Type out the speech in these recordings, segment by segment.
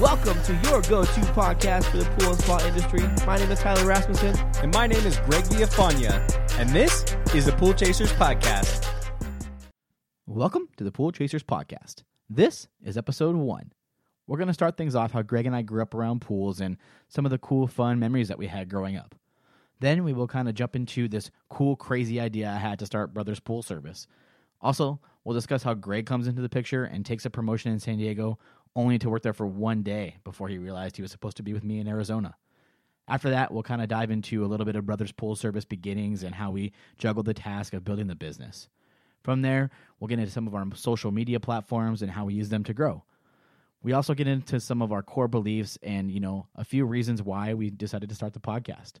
Welcome to your go-to podcast for the pool and spa industry. My name is Tyler Rasmussen. And my name is Greg Villafania, and this is the Pool Chasers Podcast. Welcome to the Pool Chasers Podcast. This is episode one. We're going to start things off how Greg and I grew up around pools and some of the cool, fun memories that we had growing up. Then we will kind of jump into this cool, crazy idea I had to start Brothers Pool Service. Also, we'll discuss how Greg comes into the picture and takes a promotion in San Diego only to work there for one day before he realized he was supposed to be with me in Arizona. After that, we'll kind of dive into a little bit of Brothers Pool Service beginnings and how we juggled the task of building the business. From there, we'll get into some of our social media platforms and how we use them to grow. We also get into some of our core beliefs and, you know, a few reasons why we decided to start the podcast.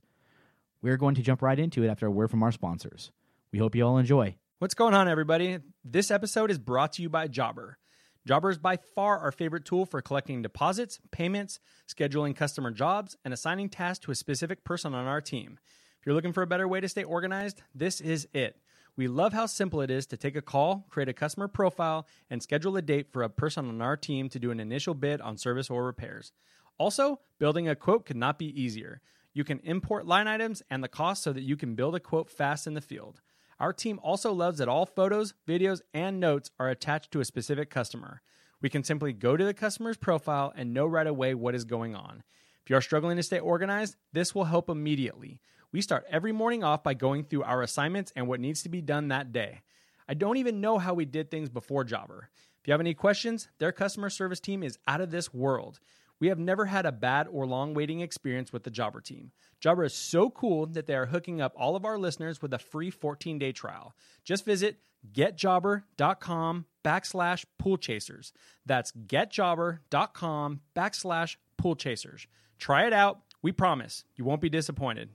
We're going to jump right into it after a word from our sponsors. We hope you all enjoy. What's going on, everybody? This episode is brought to you by Jobber. Jobber is by far our favorite tool for collecting deposits, payments, scheduling customer jobs, and assigning tasks to a specific person on our team. If you're looking for a better way to stay organized, this is it. We love how simple it is to take a call, create a customer profile, and schedule a date for a person on our team to do an initial bid on service or repairs. Also, building a quote could not be easier. You can import line items and the cost so that you can build a quote fast in the field. Our team also loves that all photos, videos, and notes are attached to a specific customer. We can simply go to the customer's profile and know right away what is going on. If you are struggling to stay organized, this will help immediately. We start every morning off by going through our assignments and what needs to be done that day. I don't even know how we did things before Jobber. If you have any questions, their customer service team is out of this world. We have never had a bad or long waiting experience with the Jobber team. Jobber is so cool that they are hooking up all of our listeners with a free 14 day trial. Just visit getjobber.com backslash pool chasers. That's getjobber.com backslash pool chasers. Try it out. We promise you won't be disappointed.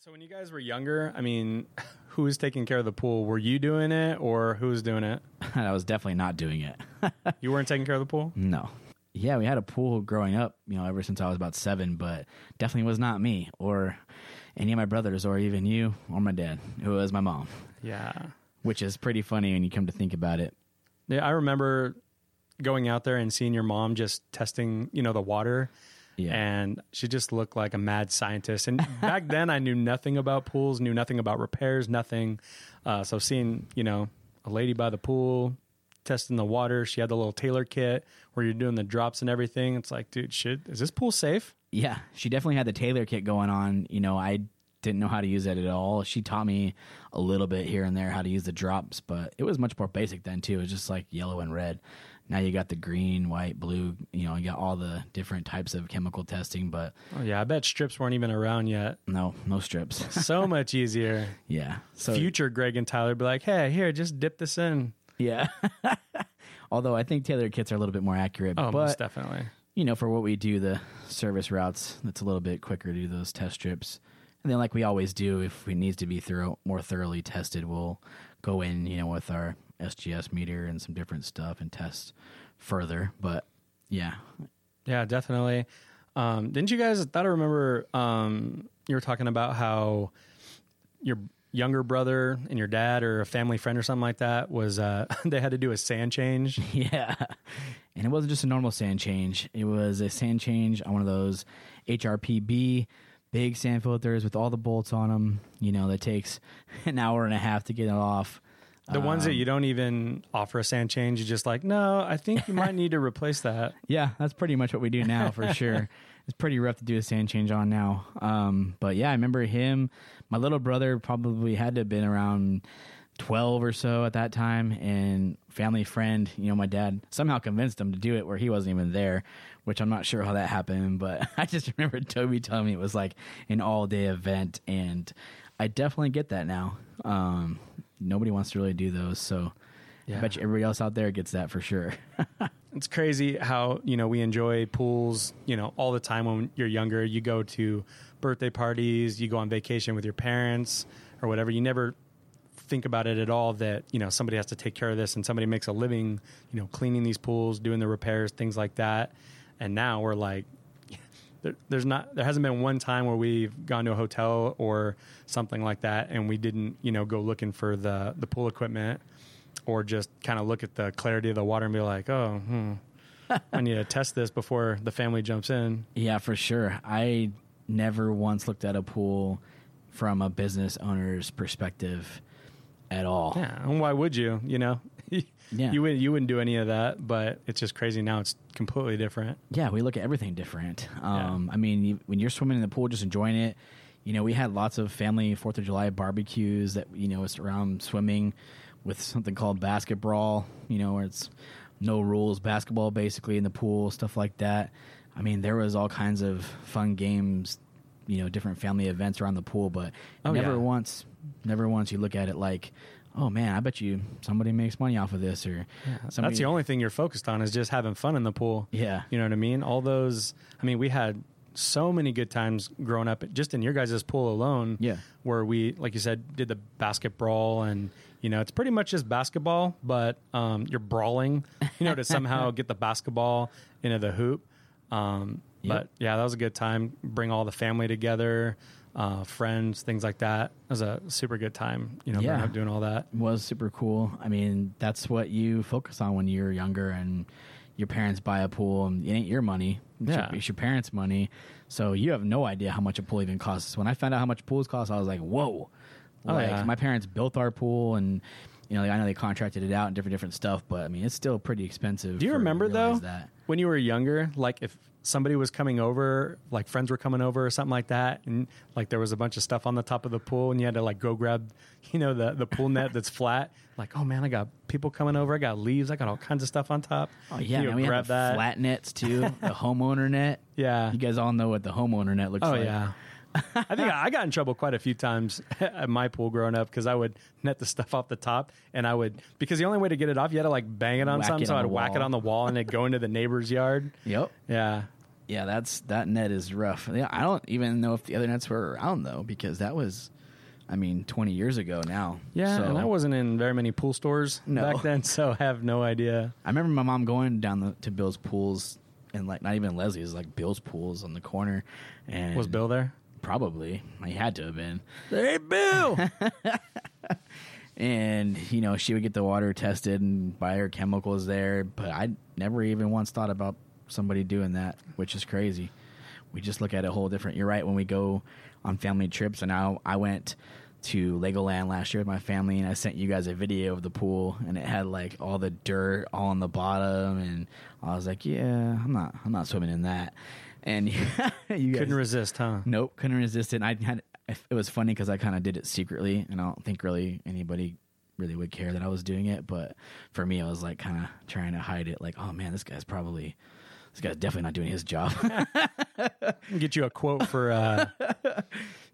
So, when you guys were younger, I mean, who was taking care of the pool? Were you doing it or who was doing it? I was definitely not doing it. You weren't taking care of the pool? no. Yeah, we had a pool growing up, you know, ever since I was about seven, but definitely was not me or any of my brothers or even you or my dad. It was my mom, Yeah. which is pretty funny when you come to think about it. Yeah, I remember going out there and seeing your mom just testing, you know, the water. Yeah. And she just looked like a mad scientist. And back then, I knew nothing about pools, knew nothing about repairs, nothing. Uh, so seeing, you know, a lady by the pool testing the water, she had the little Taylor kit where you're doing the drops and everything. It's like, dude, shit, is this pool safe? Yeah, she definitely had the Taylor kit going on. You know, I didn't know how to use it at all. She taught me a little bit here and there how to use the drops, but it was much more basic then too. It was just like yellow and red. Now you got the green, white, blue. You know, you got all the different types of chemical testing, but Oh, yeah, I bet strips weren't even around yet. no, no strips. So much easier. yeah. So Future Greg and Tyler be like, hey, here, just dip this in. Yeah. Although I think Taylor kits are a little bit more accurate, Oh, most definitely. you know, for what we do, the service routes, that's a little bit quicker to do those test strips. And then, like we always do, if it needs to be thorough, more thoroughly tested, we'll go in, you know, with our SGS meter and some different stuff and test further. But yeah, Yeah, definitely. Um, didn't you guys? I thought I remember um, you were talking about how your younger brother and your dad or a family friend or something like that was uh, they had to do a sand change. yeah. And it wasn't just a normal sand change; it was a sand change on one of those HRPB big sand filters with all the bolts on them. You know, that takes an hour and a half to get it off. The ones that you don't even offer a sand change, you're just like, no, I think you might need to replace that. Yeah, that's pretty much what we do now for sure. It's pretty rough to do a sand change on now. Um, but yeah, I remember him. My little brother probably had to have been around 12 or so at that time. And family friend, you know, my dad somehow convinced him to do it where he wasn't even there, which I'm not sure how that happened. But I just remember Toby telling me it was like an all day event. And I definitely get that now. Um, nobody wants to really do those. So I bet you everybody else out there gets that for sure. It's crazy how, you know, we enjoy pools, you know, all the time when you're younger. You go to birthday parties, you go on vacation with your parents or whatever. You never think about it at all that, you know, somebody has to take care of this and somebody makes a living, you know, cleaning these pools, doing the repairs, things like that. And now we're like, there, there's not, there hasn't been one time where we've gone to a hotel or something like that and we didn't, you know, go looking for the, the pool equipment or just kind of look at the clarity of the water and be like, oh, hmm, I need to test this before the family jumps in. Yeah, for sure. I never once looked at a pool from a business owner's perspective at all. Yeah, and why would you? You know, Yeah. you wouldn't you wouldn't do any of that. But it's just crazy now. It's completely different. Yeah, we look at everything different. Um, I mean, you, when you're swimming in the pool, just enjoying it. You know, we had lots of family Fourth of July barbecues that you know it's around swimming with something called basketball. You know, where it's no rules basketball basically in the pool, stuff like that. I mean, there was all kinds of fun games. You know, different family events around the pool, but Oh, never yeah. once, never once you look at it like, oh man, I bet you somebody makes money off of this, or That's somebody, the only thing you're focused on is just having fun in the pool. Yeah. You know what I mean? All those, I mean, we had so many good times growing up just in your guys' pool alone. Yeah. Where we, like you said, did the basketball and, you know, it's pretty much just basketball, but um, you're brawling, you know, to somehow get the basketball into the hoop. Um. But yeah, that was a good time. Bring all the family together, uh, friends, things like that. It was a super good time, you know, growing Yeah. up doing all that. was super cool. I mean, that's what you focus on when you're younger and your parents buy a pool and it ain't your money. It's, Yeah. your, it's your parents' money. So you have no idea how much a pool even costs. When I found out how much pools cost, I was like, whoa. Oh, like, yeah. my parents built our pool and you know, I know they contracted it out and different different stuff, but I mean, it's still pretty expensive. Do you remember though that. when you were younger, like if somebody was coming over, like friends were coming over or something like that, and like there was a bunch of stuff on the top of the pool, and you had to like go grab, you know, the the pool net that's flat. Like, oh man, I got people coming over. I got leaves. I got all kinds of stuff on top. Oh yeah, you man, we grab have the that. flat nets too, the homeowner net. Yeah. You guys all know what the homeowner net looks Oh like. yeah. I think I got in trouble quite a few times at my pool growing up because I would net the stuff off the top and I would because the only way to get it off you had to like bang it on Whack something it so I'd whack it on the wall and it'd go into the neighbor's yard. Yep. Yeah. Yeah, that's that net is rough. Yeah, I don't even know if the other nets were around though, because that was, I mean, twenty years ago now. Yeah, so, and I wasn't in very many pool stores No. back then, so I have no idea. I remember my mom going down the, to Bill's pools, and like not even Leslie's, like Bill's pools on the corner. And Was Bill there? Probably? He had to have been. Hey, Bill! And you know, she would get the water tested and buy her chemicals there. But I never even once thought about somebody doing that, which is crazy. We just look at it a whole different. You're right. When we go on family trips, and now I went to Legoland last year with my family, and I sent you guys a video of the pool, and it had like all the dirt all on the bottom, and I was like, yeah, I'm not, I'm not swimming in that. And you guys, Couldn't resist, huh? Nope, couldn't resist it. And I had it was funny because I kind of did it secretly, and I don't think really anybody really would care that I was doing it. But for me, I was like kind of trying to hide it. Like, oh man, this guy's probably this guy's definitely not doing his job. Get you a quote for, uh,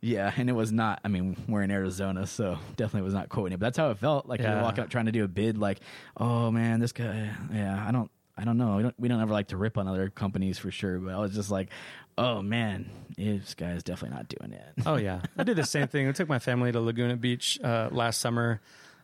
yeah, and it was not. I mean, we're in Arizona, so definitely was not quoting it. But that's how it felt. Like Yeah. you're walking up trying to do a bid. Like, oh man, this guy. Yeah, I don't. I don't know. We don't. We don't ever like to rip on other companies for sure. But I was just like, oh man, this guy is definitely not doing it. oh, yeah. I did the same thing. I took my family to Laguna Beach uh, last summer,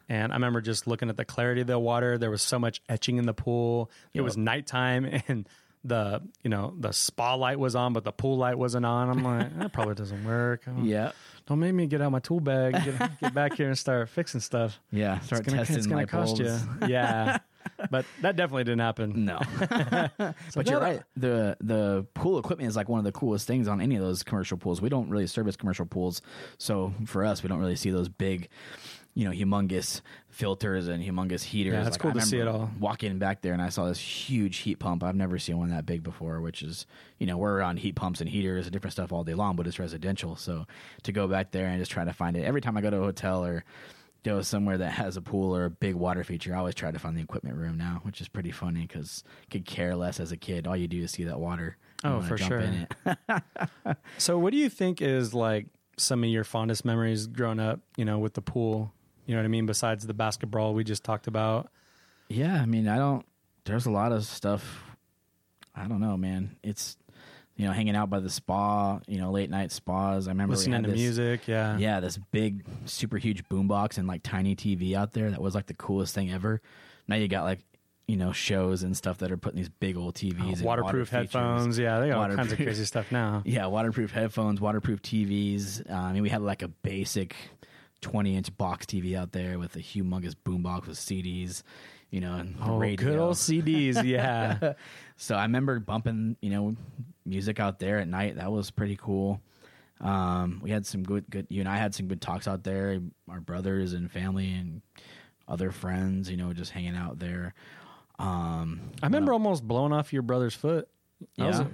and I remember just looking at the clarity of the water. There was so much etching in the pool. It Yep. was nighttime, and the you know the spa light was on, but the pool light wasn't on. I'm like, that probably doesn't work. Yeah. Don't make me get out my tool bag, get, get back here and start fixing stuff. Yeah, start it's gonna, testing it's gonna cost bulbs. you. Yeah, but that definitely didn't happen. No, but you're right. the The pool equipment is like one of the coolest things on any of those commercial pools. We don't really service commercial pools, so for us, we don't really see those big, you know, humongous filters and humongous heaters. Yeah, it's cool I to see it all. Walking back there, and I saw this huge heat pump. I've never seen one that big before. Which is, you know, we're on heat pumps and heaters and different stuff all day long, but it's residential. So to go back there and just try to find it every time I go to a hotel or go somewhere that has a pool or a big water feature, I always try to find the equipment room now, which is pretty funny because could care less as a kid. All you do is see that water. Oh, for jump sure. In it. So, what do you think is like some of your fondest memories growing up? You know, with the pool. You know what I mean? Besides the basketball we just talked about. yeah, I mean, I don't. There's a lot of stuff. I don't know, man. It's you know hanging out by the spa. You know, late night spas. I remember Listening to this- music. Yeah. Yeah, this big, super huge boombox and like tiny TV out there. That was like the coolest thing ever. Now you got like, you know, shows and stuff that are putting these big old TVs, and Waterproof water features. headphones. Yeah, they got all kinds of crazy stuff now. Yeah, waterproof headphones, waterproof TVs. Uh, I mean, we had like a basic twenty inch box TV out there with a humongous boombox with CDs, you know, and Oh, radio. good old CDs. Yeah. So I remember bumping, you know, music out there at night. That was pretty cool. Um, we had some good, good. You and I had some good talks out there. Our brothers and family and other friends, you know, just hanging out there. Um, I remember almost blowing off your brother's foot. Yeah.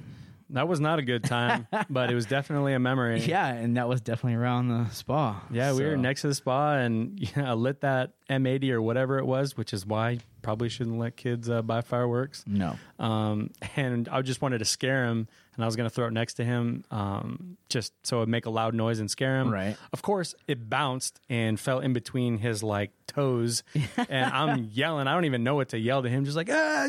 That was not a good time, but it was definitely a memory. yeah, and that was definitely around the spa. Yeah, we were next to the spa and yeah, I lit that M80 or whatever it was, which is why you probably shouldn't let kids uh, buy fireworks. No, Um, and I just wanted to scare him, and I was going to throw it next to him, um, just so it'd make a loud noise and scare him. Right. Of course, it bounced and fell in between his like toes, and I'm yelling. I don't even know what to yell to him. Just like ah,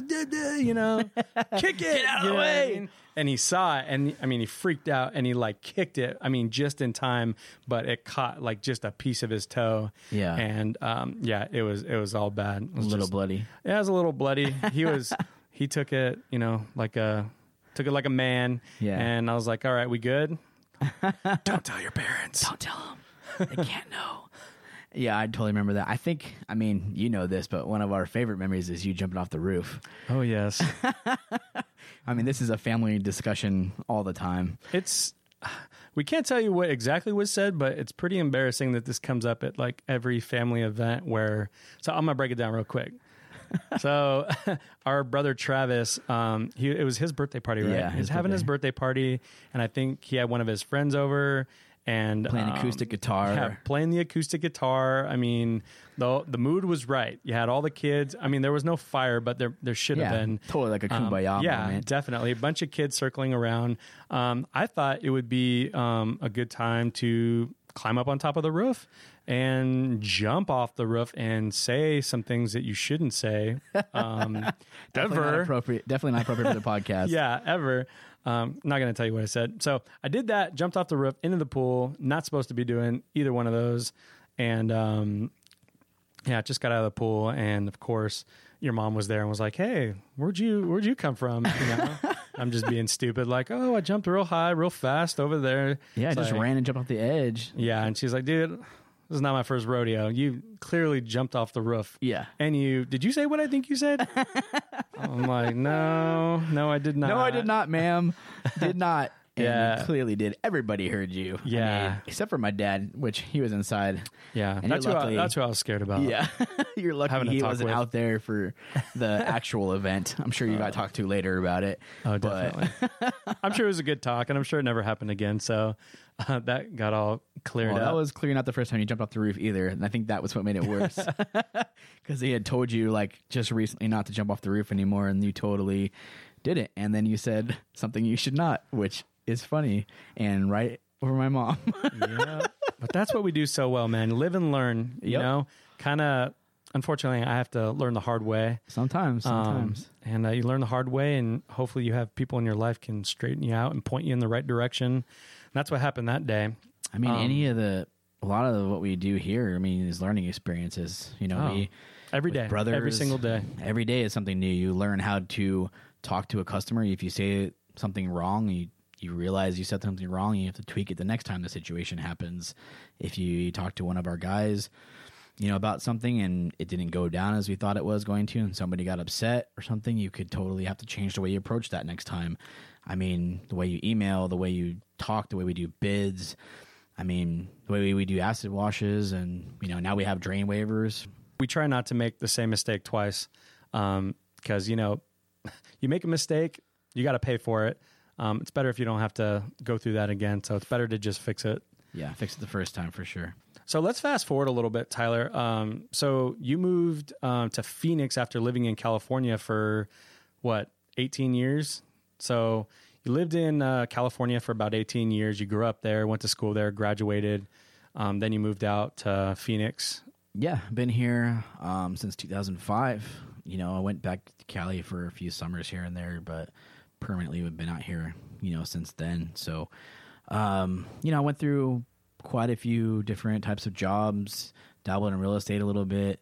you know, kick it, Get out of the what I way. mean? And he saw it, and I mean, he freaked out, and he like kicked it. I mean, just in time, but it caught like just a piece of his toe. Yeah. and um, yeah, it was it was all bad. It a little just- bloody. yeah, it was a little bloody. He was he took it, you know, like a took it like a man. Yeah. And I was like, All right, we good? Don't tell your parents. Don't tell them. They can't know. Yeah, I totally remember that. I think, I mean, you know this, but one of our favorite memories is you jumping off the roof. Oh yes. I mean, this is a family discussion all the time. it's we can't tell you what exactly was said, but it's pretty embarrassing that this comes up at like every family event where so I'm gonna break it down real quick. So our brother Travis, um, he it was his birthday party, right? Yeah, he was his having his birthday. birthday party, and I think he had one of his friends over and Playing um, acoustic guitar. Yeah, playing the acoustic guitar. I mean, the the mood was right. You had all the kids. I mean, there was no fire, but there there should have Yeah, been totally like a um, kumbaya yeah, moment. definitely. A bunch of kids circling around. Um, I thought it would be um, a good time to climb up on top of the roof and jump off the roof and say some things that you shouldn't say. Um, Definitely not ever. appropriate. Definitely not appropriate for the podcast. Yeah, ever. Um, not going to tell you what I said. So I did that, jumped off the roof into the pool. Not supposed to be doing either one of those. And um, yeah, just got out of the pool, and of course, your mom was there and was like, "Hey, where'd you where'd you come from?" You know, I'm just being stupid, like, "Oh, I jumped real high, real fast over there." Yeah, I just like- ran and jumped off the edge. Yeah, and she's like, "Dude, this is not my first rodeo. You clearly jumped off the roof." Yeah. And you did you say what I think you said? I'm like, no, no, I did not. No, I did not, ma'am. did not. And Yeah. you clearly did. Everybody heard you. I Yeah. mean, except for my dad, which he was inside. Yeah, And that's you're who, I, that's who I was scared about. Yeah. You're lucky he wasn't with. out there for the actual event. I'm sure you got talked to later about it. Oh, definitely. I'm sure it was a good talk, and I'm sure it never happened again. So uh, that got all cleared Well, up. that was clearly not the first time you jumped off the roof either, and I think that was what made it worse. Because he had told you like just recently not to jump off the roof anymore, and you totally did it. And then you said something you should not, which is funny and right over my mom. yeah, but that's what we do so well, man. Live and learn. You Yep. know, kind of. Unfortunately, I have to learn the hard way. sometimes, Um, sometimes. and uh, you learn the hard way, and hopefully, you have people in your life can straighten you out and point you in the right direction. And that's what happened that day. I mean, um, any of the a lot of what we do here, I mean, is learning experiences. You know, Oh, we Every day, brothers, every single day. Every day is something new. You learn how to talk to a customer. If you say something wrong, you you realize you said something wrong. You have to tweak it the next time the situation happens. If you talk to one of our guys, you know about something and it didn't go down as we thought it was going to, and somebody got upset or something, you could totally have to change the way you approach that next time. I mean, the way you email, the way you talk, the way we do bids. I mean, the way we do acid washes, and you know now we have drain waivers. we try not to make the same mistake twice um, because you know you make a mistake you got to pay for it um, it's better if you don't have to go through that again so it's better to just fix it. Yeah, fix it the first time for sure. so let's fast forward a little bit tyler. Um, so you moved um, to phoenix after living in california for what 18 years? So you lived in uh, california for about 18 years. You grew up there went to school there graduated um, then you moved out to phoenix. Yeah, been here um, since 2005. You know, I went back to Cali for a few summers here and there, but permanently we've been out here, you know, since then. So, um, you know, I went through quite a few different types of jobs, dabbled in real estate a little bit.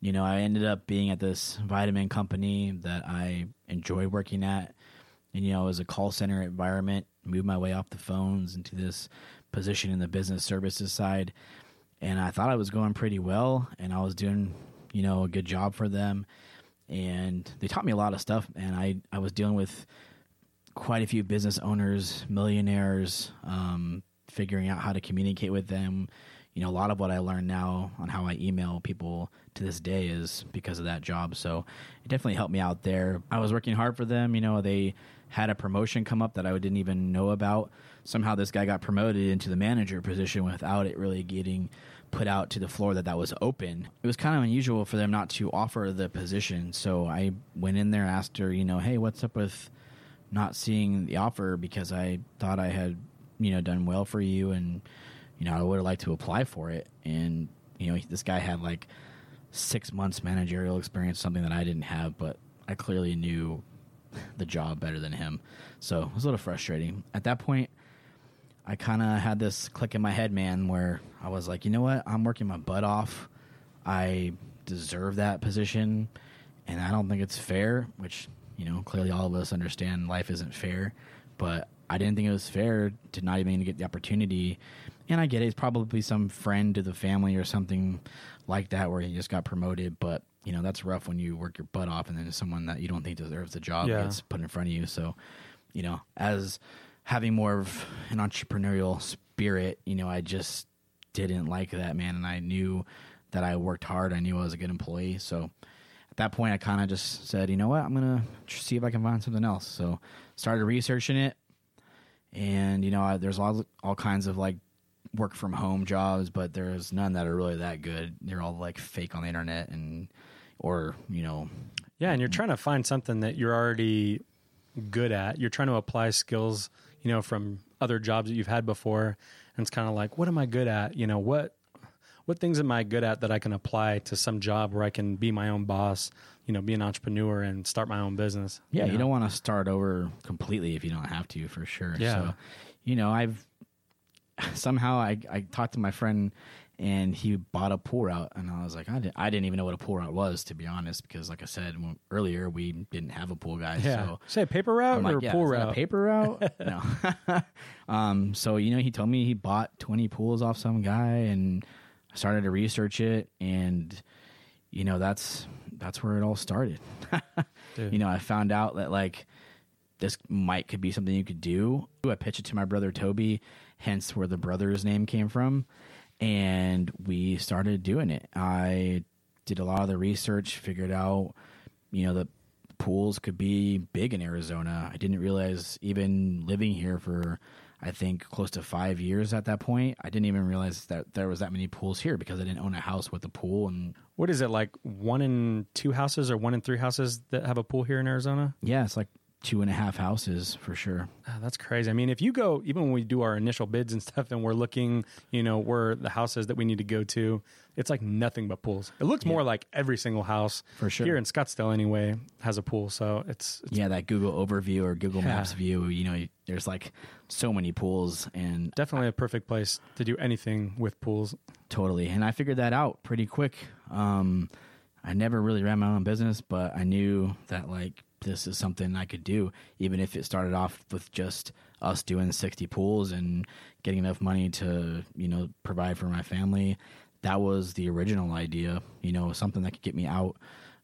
You know, I ended up being at this vitamin company that I enjoy working at. And, you know, it was a call center environment, moved my way off the phones into this position in the business services side and I thought I was going pretty well, and I was doing, you know, a good job for them, and they taught me a lot of stuff, and I I was dealing with quite a few business owners, millionaires, um, figuring out how to communicate with them. You know, a lot of what I learned now on how I email people to this day is because of that job. So it definitely helped me out there. I was working hard for them. You know, they had a promotion come up that I didn't even know about. Somehow this guy got promoted into the manager position without it really getting put out to the floor that that was open. It was kind of unusual for them not to offer the position. So I went in there, asked her, you know, hey, what's up with not seeing the offer because I thought I had, you know, done well for you and you know, I would have liked to apply for it. And, you know, this guy had like six months managerial experience, something that I didn't have, but I clearly knew the job better than him. So it was a little frustrating. At that point, I kind of had this click in my head, man, where I was like, you know what? I'm working my butt off. I deserve that position, and I don't think it's fair, which, you know, clearly all of us understand life isn't fair, but I didn't think it was fair to not even get the opportunity and I get it. It's probably some friend to the family or something like that where he just got promoted. But you know that's rough when you work your butt off and then someone that you don't think deserves the job Yeah. gets put in front of you. So, you know, as having more of an entrepreneurial spirit, you know, I just didn't like that man, and I knew that I worked hard. I knew I was a good employee. So at that point, I kind of just said, you know what, I'm gonna see if I can find something else. So started researching it, and you know, I, there's all all kinds of like work from home jobs, but there's none that are really that good. They're all like fake on the internet and or you know Yeah, and you're trying to find something that you're already good at. You're trying to apply skills, you know, from other jobs that you've had before. And it's kind of like, what am I good at? You know, what what things am I good at that I can apply to some job where I can be my own boss, you know, be an entrepreneur and start my own business. Yeah, you know? don't want to start over completely if you don't have to, for sure. Yeah. So, you know, I've somehow I I talked to my friend and he bought a pool route, and I was like, I didn't, I didn't even know what a pool route was to be honest, because like I said when, earlier, we didn't have a pool guy. Yeah. So Say paper route I'm or like, yeah, pool is route? a paper route? no. um, so you know, he told me he bought 20 pools off some guy, and I started to research it, and you know, that's that's where it all started. You know, I found out that like this might could be something you could do. I pitched it to my brother Toby, hence where the brother's name came from, and we started doing it. I did a lot of the research, figured out, you know, the pools could be big in Arizona. I didn't realize even living here for I think close to 5 years at that point, I didn't even realize that there was that many pools here because I didn't own a house with a pool and what is it like one in two houses or one in three houses that have a pool here in Arizona? yeah, it's like two and a half houses for sure. Ah, that's crazy. I mean, if you go, even when we do our initial bids and stuff, and we're looking, you know, where the houses that we need to go to, it's like nothing but pools. It looks more like every single house For sure. here in Scottsdale, anyway, has a pool. So it's, it's yeah, that Google overview or Google Yeah. Maps view, you know, there's like so many pools and definitely a perfect place to do anything with pools. totally. And I figured that out pretty quick. Um, I never really ran my own business, but I knew that like this is something I could do, even if it started off with just us doing 60 pools and getting enough money to, you know, provide for my family. That was the original idea, you know, something that could get me out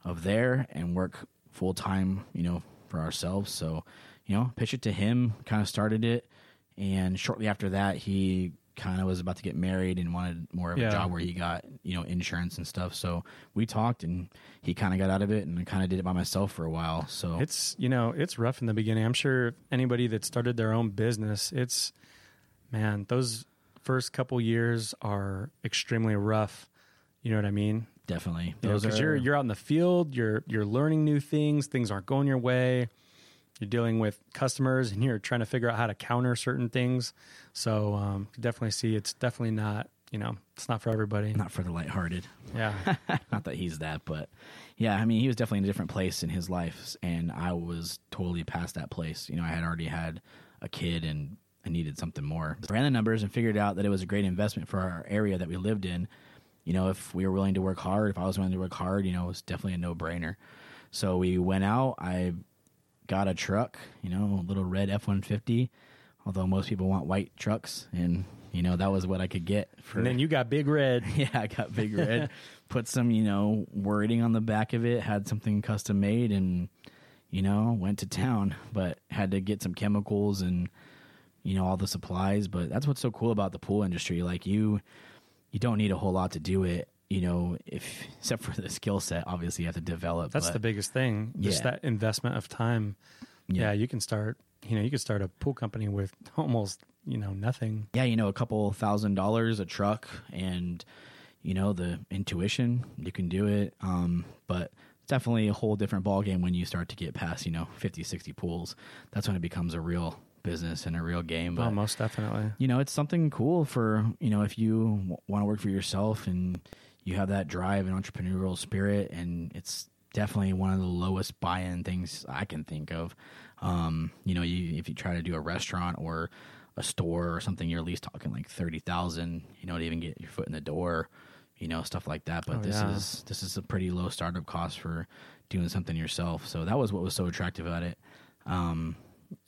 of there and work full time, you know, for ourselves. So, you know, pitched it to him, kind of started it. And shortly after that, he kind of was about to get married and wanted more of Yeah. a job where he got, you know, insurance and stuff. So we talked and he kind of got out of it and I kind of did it by myself for a while. So It's, you know, it's rough in the beginning. I'm sure anybody that started their own business, it's, man, those first couple years are extremely rough. You know what I mean? definitely. because are, you're you're out in the field, you're you're learning new things, things aren't going your way. You're dealing with customers, and you're trying to figure out how to counter certain things. So um, definitely see it's definitely not you know it's not for everybody. not for the lighthearted. Yeah, not that he's that, but yeah, I mean, he was definitely in a different place in his life, and I was totally past that place. You know, I had already had a kid, and I needed something more. Ran the numbers and figured out that it was a great investment for our area that we lived in. You know, if we were willing to work hard, if I was willing to work hard, you know, it was definitely a no brainer. So we went out. I got a truck, you know, a little red F one fifty. Although most people want white trucks, and you know that was what I could get for And then you got Big Red. yeah, I got Big Red. Put some, you know, wording on the back of it, had something custom made, and, you know, went to town, but had to get some chemicals and, you know, all the supplies. But that's what's so cool about the pool industry. Like, you, you don't need a whole lot to do it, you know, if, except for the skill set, obviously, you have to develop. That's but- the biggest thing. Just Yeah. that investment of time. Yeah. Yeah. you can start. You know, you can start a pool company with almost you know nothing. yeah, you know, a couple thousand dollars a truck and, you know, the intuition, you can do it. Um, but definitely a whole different ballgame when you start to get past, you know, 50, 60 pools. That's when it becomes a real business and a real game. But, oh, most definitely. you know, it's something cool for, you know, if you w- want to work for yourself and you have that drive and entrepreneurial spirit and it's definitely one of the lowest buy-in things I can think of. Um, you know, you if you try to do a restaurant or a store or something, you're at least talking like thirty thousand. You know, to even get your foot in the door. You know, stuff like that. But Oh, this yeah. is this is a pretty low startup cost for doing something yourself. So that was what was so attractive about it. Um,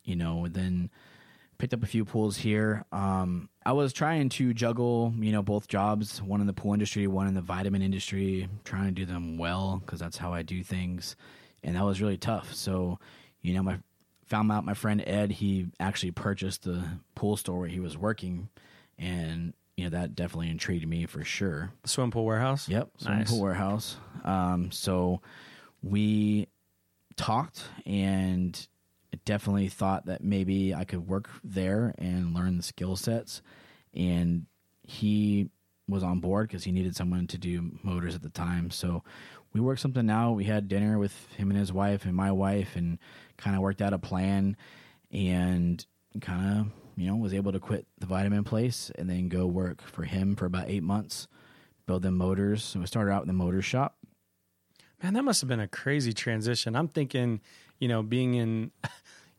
you know, then picked up a few pools here. Um, I was trying to juggle, you know, both jobs, one in the pool industry, one in the vitamin industry, trying to do them well because that's how I do things, and that was really tough. So, you know, my found out my friend Ed, he actually purchased the pool store where he was working, and you know that definitely intrigued me for sure. The swim pool warehouse. Yep, swim Nice. pool warehouse. Um, so we talked and definitely thought that maybe I could work there and learn the skill sets. And he was on board because he needed someone to do motors at the time. So we worked something out. We had dinner with him and his wife and my wife and kind of worked out a plan and kind of, you know, was able to quit the vitamin place and then go work for him for about eight months, build them motors. So we started out in the motor shop. Man, that must have been a crazy transition. I'm thinking, you know, being in,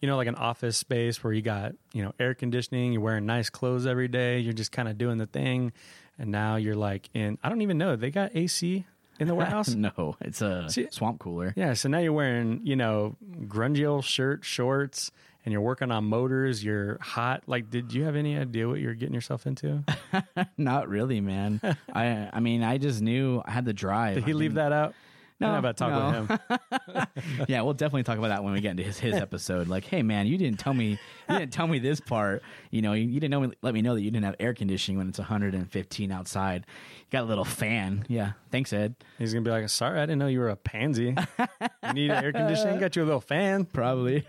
you know, like an office space where you got, you know, air conditioning, you're wearing nice clothes every day, you're just kind of doing the thing. And now you're like in, I don't even know, they got AC in the warehouse? no, it's a See- swamp cooler. yeah. So now you're wearing, you know, grungy old shirt, shorts, and you're working on motors. You're hot. Like, did you have any idea what you're getting yourself into? Not really, man. I I mean, I just knew I had the drive. Did he I leave didn't- that out? No, I'm about to talk no. with him. yeah, we'll definitely talk about that when we get into his his episode. Like, hey, man, you didn't tell me, you didn't tell me this part. You know, you, you didn't know me, let me know that you didn't have air conditioning when it's 115 outside. You got a little fan. Yeah, thanks, Ed. He's gonna be like, "Sorry, I didn't know you were a pansy. you need air conditioning? Got you a little fan." Probably.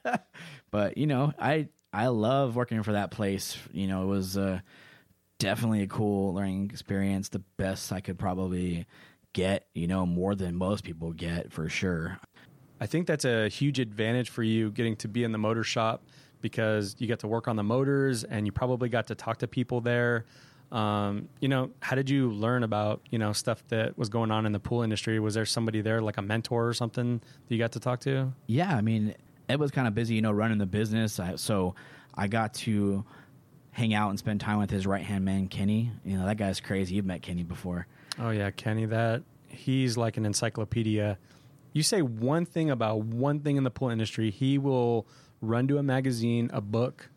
but you know, I I love working for that place. You know, it was uh, definitely a cool learning experience. The best I could probably get. You know, more than most people get for sure. I think that's a huge advantage for you getting to be in the motor shop because you get to work on the motors and you probably got to talk to people there. Um, you know, how did you learn about you know stuff that was going on in the pool industry? Was there somebody there, like a mentor or something, that you got to talk to? Yeah, I mean, Ed was kind of busy, you know, running the business. I, so I got to hang out and spend time with his right hand man, Kenny. You know, that guy's crazy. You've met Kenny before. Oh yeah, Kenny, that he's like an encyclopedia. You say one thing about one thing in the pool industry, he will run to a magazine, a book,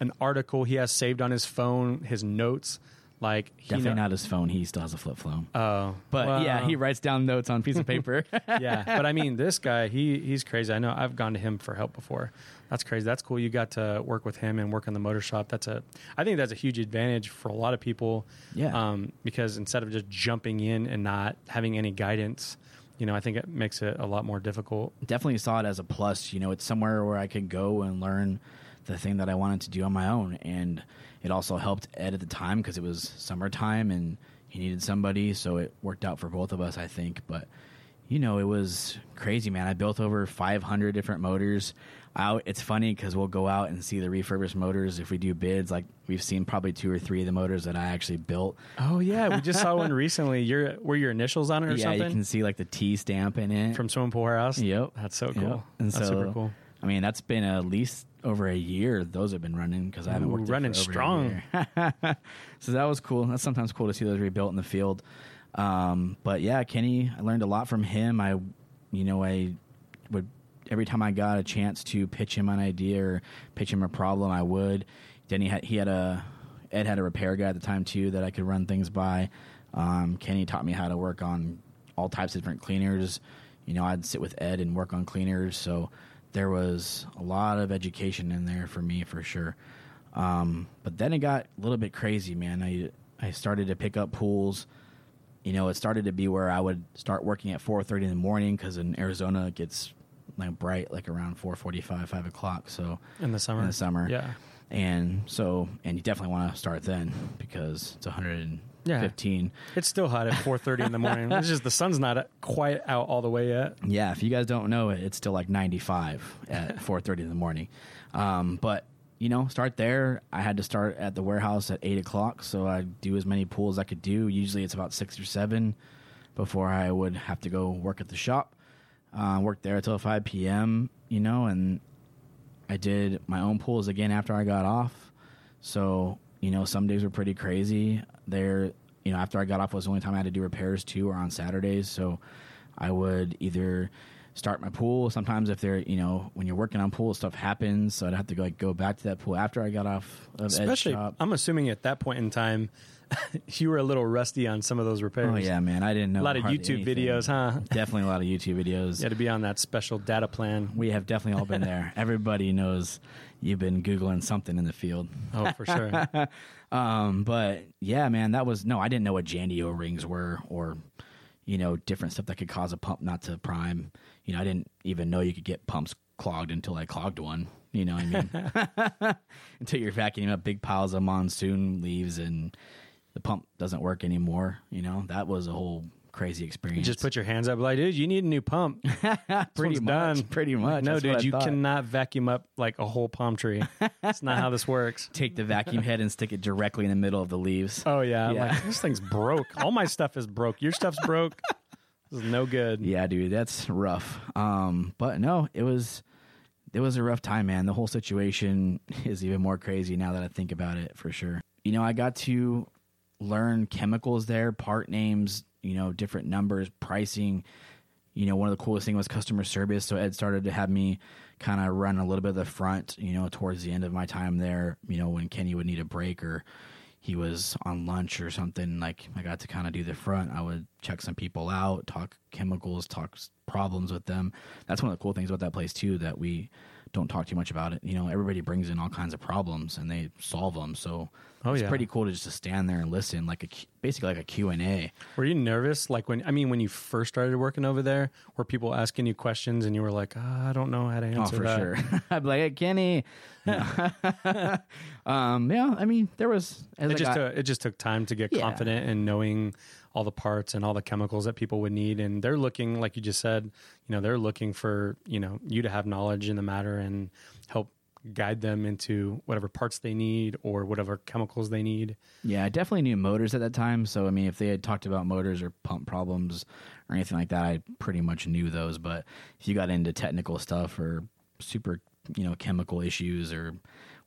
an article he has saved on his phone, his notes. Like he Definitely know- not his phone. He still has a flip phone. Oh, But yeah, he writes down notes on a piece of paper. yeah, but I mean, this guy, he he's crazy. I know I've gone to him for help before. That's crazy. That's cool. You got to work with him and work on the motor shop. That's a, I think that's a huge advantage for a lot of people. Yeah. Um, because instead of just jumping in and not having any guidance, you know, I think it makes it a lot more difficult. definitely saw it as a plus. You know, it's somewhere where I could go and learn the thing that I wanted to do on my own. And it also helped Ed at the time because it was summertime and he needed somebody. So it worked out for both of us, I think. But, you know, it was crazy, man. I built over 500 different motors. I, it's funny because we'll go out and see the refurbished motors if we do bids. Like we've seen probably two or three of the motors that I actually built. Oh yeah, we just saw one recently. Your were your initials on it or yeah, something Yeah, you can see like the T stamp in it. from Swimming Pool Warehouse? Yep. That's so Yep. cool. And That's so, super cool. I mean, that's been at least over a year. Those have been running because I haven't worked it running for over a strong. so that was cool. That's sometimes cool to see those rebuilt in the field. Um, but yeah, Kenny, I learned a lot from him. I, you know, I would every time I got a chance to pitch him an idea or pitch him a problem, I would. Then he had he had a Ed had a repair guy at the time too that I could run things by. Um, Kenny taught me how to work on all types of different cleaners. You know, I'd sit with Ed and work on cleaners. So there was a lot of education in there for me for sure. Um, but then it got a little bit crazy, man. I I started to pick up pools. You know, it started to be where I would start working at 4:30 in the morning because in Arizona it gets like bright like around 4:45, 5 o'clock. So in the summer. in the summer, Yeah. and so and you definitely want to start then because it's 115. It's still hot at 4:30 in the morning. It's just the sun's not quite out all the way yet. Yeah, if you guys don't know it, it's still like 95 at 4:30 in the morning. Um, but you know, start there. I had to start at the warehouse at eight o'clock, so I'd do as many pools as I could do. Usually, it's about six or seven before I would have to go work at the shop. Uh, worked there until 5 p.m. You know, and I did my own pools again after I got off. So you know, some days were pretty crazy. There, you know, after I got off was the only time I had to do repairs too, or on Saturdays. So I would either start my pool. Sometimes if they're, you know, when you're working on pool, stuff happens, so I'd have to go, like go back to that pool after I got off of Especially, shop. I'm assuming at that point in time, you were a little rusty on some of those repairs. Oh yeah, man, I didn't know A lot of YouTube anything. videos, huh? Definitely a lot of YouTube videos. You had to be on that special data plan. We have definitely all been there. Everybody knows you've been googling something in the field. Oh, for sure. Um, but yeah, man, that was no, I didn't know what Jandy O rings were or you know different stuff that could cause a pump not to prime. You know, I didn't even know you could get pumps clogged until I clogged one. You know, what I mean, until you're vacuuming up big piles of monsoon leaves and the pump doesn't work anymore. You know, that was a whole crazy You experience. just put your hands up, like, dude, you need a new pump. pretty much, done. pretty much. no, That's dude, you thought. cannot vacuum up like a whole palm tree. That's not how this works. take the vacuum head and stick it directly in the middle of the leaves. Oh yeah, Yeah. like this thing's broke. All my stuff is broke. Your stuff's broke. This is no good. Yeah, dude, that's rough. Um, but no, it was it was a rough time, man. The whole situation is even more crazy now that I think about it for sure. You know, I got to learn chemicals there, part names, you know, different numbers, pricing. You know, one of the coolest thing was customer service. So Ed started to have me kind of run a little bit of the front, you know, towards the end of my time there, you know, when Kenny would need a break or he was on lunch or something, like I got to kind of do the front. I would check some people out, talk chemicals, talk problems with them. That's one of the cool things about that place too that we don't talk too much about it. You know, everybody brings in all kinds of problems and they solve them. So Oh, it's yeah. pretty cool to just to stand there and listen, like a basically like a Q and A. Were you nervous? Like when I mean, when you first started working over there, were people asking you questions and you were like, "Ah, I don't know how to answer? Oh, answer for that. sure. I'd be like, hey, Kenny. um, yeah, I mean, there was. As It I just got- took, it just took time to get Yeah. confident in knowing all the parts and all the chemicals that people would need, and they're looking, like you just said, you know, they're looking for you know you to have knowledge in the matter and help guide them into whatever parts they need or whatever chemicals they need. Yeah, I definitely knew motors at that time. So I mean, if they had talked about motors or pump problems or anything like that, I pretty much knew those. But if you got into technical stuff or super, you know, chemical issues or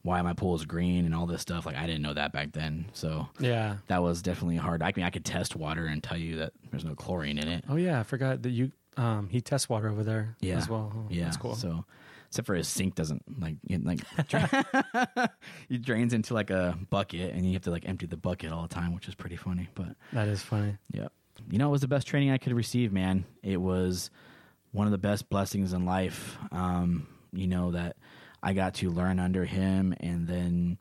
why my pool is green and all this stuff, like I didn't know that back then. So Yeah. that was definitely hard. I mean, I could test water and tell you that there's no chlorine in it. Oh yeah, I forgot that you um he tests water over there Yeah. as well. Oh, Yeah, That's cool. So, except for his sink doesn't like it, like he drains into like a bucket, and you have to like empty the bucket all the time, which is pretty funny. But that is funny. yeah, you know, it was the best training I could receive, man. It was one of the best blessings in life. Um, you know that I got to learn under him, and then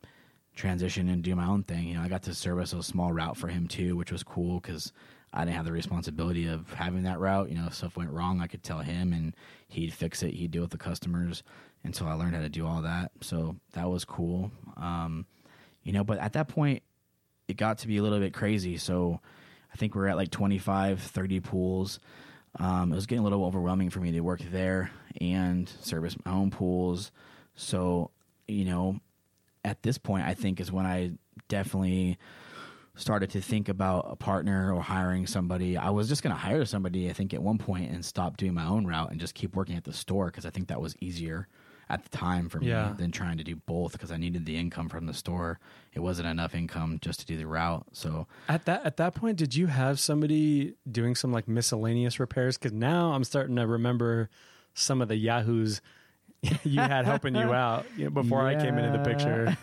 transition and do my own thing. You know, I got to service a small route for him too, which was cool because I didn't have the responsibility of having that route. You know, if stuff went wrong, I could tell him and he'd fix it. He'd deal with the customers. And so I learned how to do all that. So that was cool. Um, you know, but at that point, it got to be a little bit crazy. So I think we're at like 25, 30 pools. Um, it was getting a little overwhelming for me to work there and service my own pools. So, you know, at this point, I think is when I definitely started to think about a partner or hiring somebody. I was just going to hire somebody, I think, at one point and stop doing my own route and just keep working at the store because I think that was easier at the time for Yeah. me than trying to do both because I needed the income from the store. It wasn't enough income just to do the route. So, At that at that point, did you have somebody doing some like miscellaneous repairs? Because now I'm starting to remember some of the yahoos you had helping you out you know, before I came into the picture.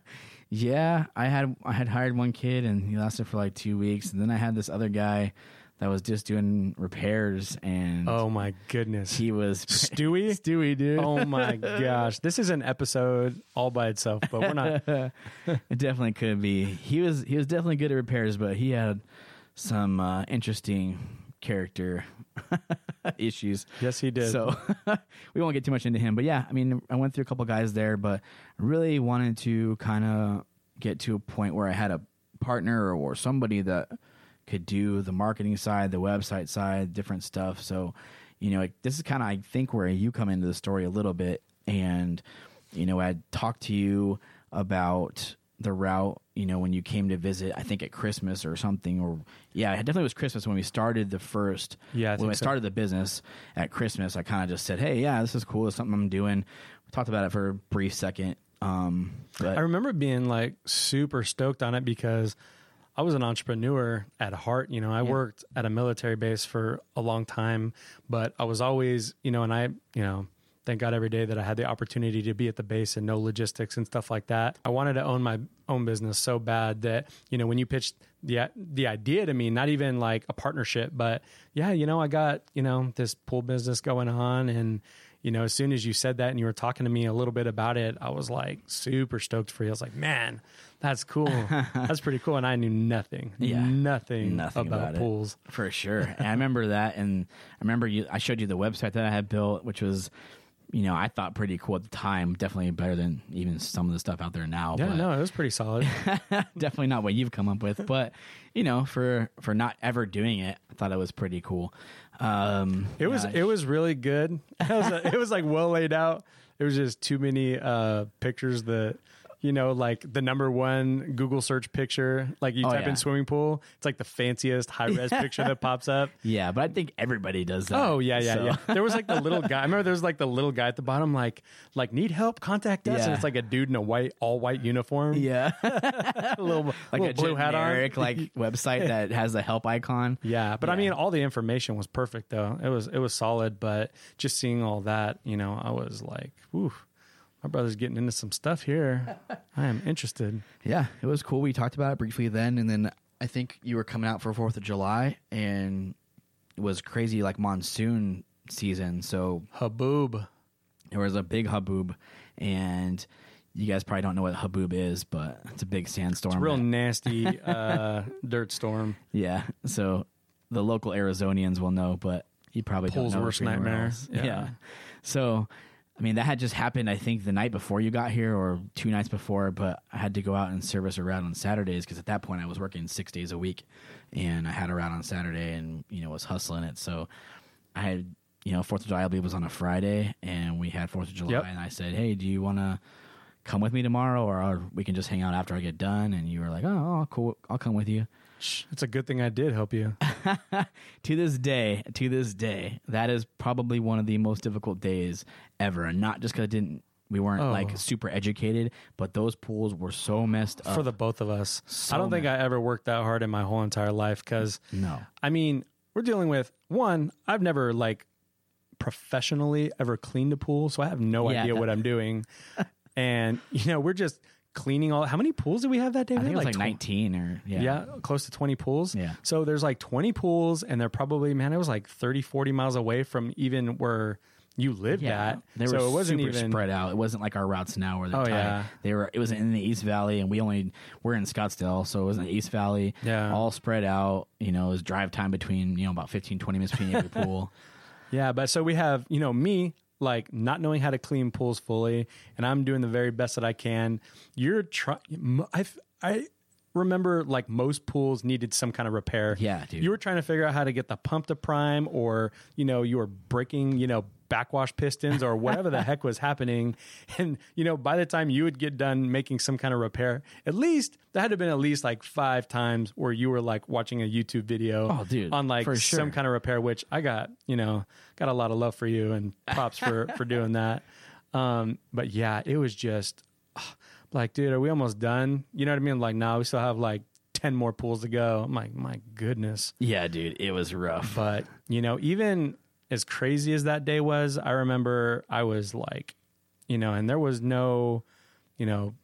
Yeah, I had I had hired one kid and he lasted for like two weeks, and then I had this other guy that was just doing repairs, and Oh my goodness. he was Stewie? Stewie, dude. oh my gosh. This is an episode all by itself, but we're not. it definitely could be. He was he was definitely good at repairs, but he had some uh, interesting character issues. Yes, he did. So we won't get too much into him, but yeah, I mean, I went through a couple guys there, but really wanted to kind of get to a point where I had a partner or somebody that could do the marketing side, the website side, different stuff. So, you know, like, this is kind of I think where you come into the story a little bit, and you know, I talked to you about the route you know when you came to visit i think at christmas or something or yeah it definitely was christmas when we started the first Yeah, I when i so. started the business at christmas i kind of just said hey yeah this is cool it's something i'm doing we talked about it for a brief second um but I remember being like super stoked on it because I was an entrepreneur at heart. You know, I worked at a military base for a long time, but I was always, you know, and I, you know, thank God every day that I had the opportunity to be at the base and know logistics and stuff like that. I wanted to own my own business so bad that, you know, when you pitched the the idea to me, not even like a partnership, but yeah, you know, I got, you know, this pool business going on and you know, as soon as you said that and you were talking to me a little bit about it, I was like super stoked for you. I was like, man, that's cool. that's pretty cool. And I knew nothing, Yeah. nothing, Nothing about, about pools. For sure. And I remember that. And I remember you, I showed you the website that I had built, which was, you know, I thought pretty cool at the time. Definitely better than even some of the stuff out there now. Yeah, but no, it was pretty solid. definitely not what you've come up with. But, you know, for, for not ever doing it, I thought it was pretty cool. Um, It was yeah, it was really good. It was, it was like well laid out. It was just too many uh, pictures that you know, like the number one Google search picture. Like you Oh, type yeah. in swimming pool, it's like the fanciest high res picture that pops up. yeah, but I think everybody does that. Oh yeah, yeah, So- yeah. There was like the little guy. I remember there was like the little guy at the bottom, like like need help, contact us. Yeah. And it's like a dude in a white, all white uniform, Yeah. a little like little a blue hat on. like website that has the help icon. Yeah, but I mean, all the information was perfect though. It was it was solid, but just seeing all that, you know, I was like, "Ooh, my brother's getting into some stuff here. I am interested." Yeah, it was cool. We talked about it briefly then, and then I think you were coming out for Fourth of July, and it was crazy like monsoon season. So Haboob. there was a big haboob, and you guys probably don't know what haboob is, but it's a big sandstorm. It's a real nasty uh, dirt storm. yeah. So the local Arizonians will know, but you probably Pool's don't know worst nightmare. Yeah. yeah. So. I mean, that had just happened, I think, the night before you got here or two nights before, but I had to go out and service a route on Saturdays because at that point I was working six days a week and I had a route on Saturday and, you know, was hustling it. So I had, you know, 4th of July, I believe, was on a Friday and we had 4th of July. Yep. And I said, hey, do you want to come with me tomorrow or we can just hang out after I get done? And you were like, oh, oh, cool. I'll come with you. It's a good thing I did help you. to this day, to this day, that is probably one of the most difficult days ever. And not just because didn't, we weren't Oh. like super educated, but those pools were so messed up. for the both of us. So I don't think. I ever worked that hard in my whole entire life because, no, I mean, we're dealing with one, I've never like professionally ever cleaned a pool, so I have no Yeah. idea what I'm doing. and, you know, we're just cleaning all. How many pools did we have that day? I think it was like tw- 19 or yeah. Yeah, close to 20 pools. Yeah. So there's like 20 pools, and they're probably, man, it was like 30, 40 miles away from even where you lived Yeah, at. they so were it wasn't super even spread out. It wasn't like our routes now where they're Oh, tied. yeah. They were. It was in the East Valley, and we only we're in Scottsdale, so it was in the East Valley. Yeah. all spread out. You know, it was drive time between you know about 15, 20 minutes between every pool. Yeah, but so we have, you know, me like not knowing how to clean pools fully, and I'm doing the very best that I can. You're trying. I I remember like most pools needed some kind of repair. Yeah, dude. You were trying to figure out how to get the pump to prime, or you know, you were breaking, you know. Backwash pistons or whatever the heck was happening. And, you know, by the time you would get done making some kind of repair, at least that had to have been at least like five times where you were like watching a YouTube video Oh, dude, on like for some kind of repair, which I got, you know, got a lot of love for you and props for for doing that. Um, but yeah, it was just like, dude, are we almost done? You know what I mean? Like, now we still have like ten more pools to go. I'm like, my goodness. yeah, dude, it was rough. But you know, even as crazy as that day was, I remember I was like, you know, and there was no, you know,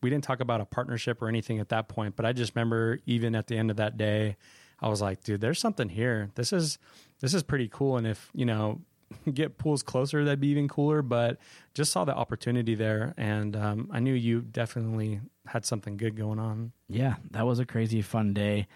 we didn't talk about a partnership or anything at that point, but I just remember even at the end of that day, I was like, dude, there's something here. This is this is pretty cool. And if you know get pools closer, that'd be even cooler. But just saw the opportunity there, and um, I knew you definitely had something good going on. Yeah, that was a crazy fun day,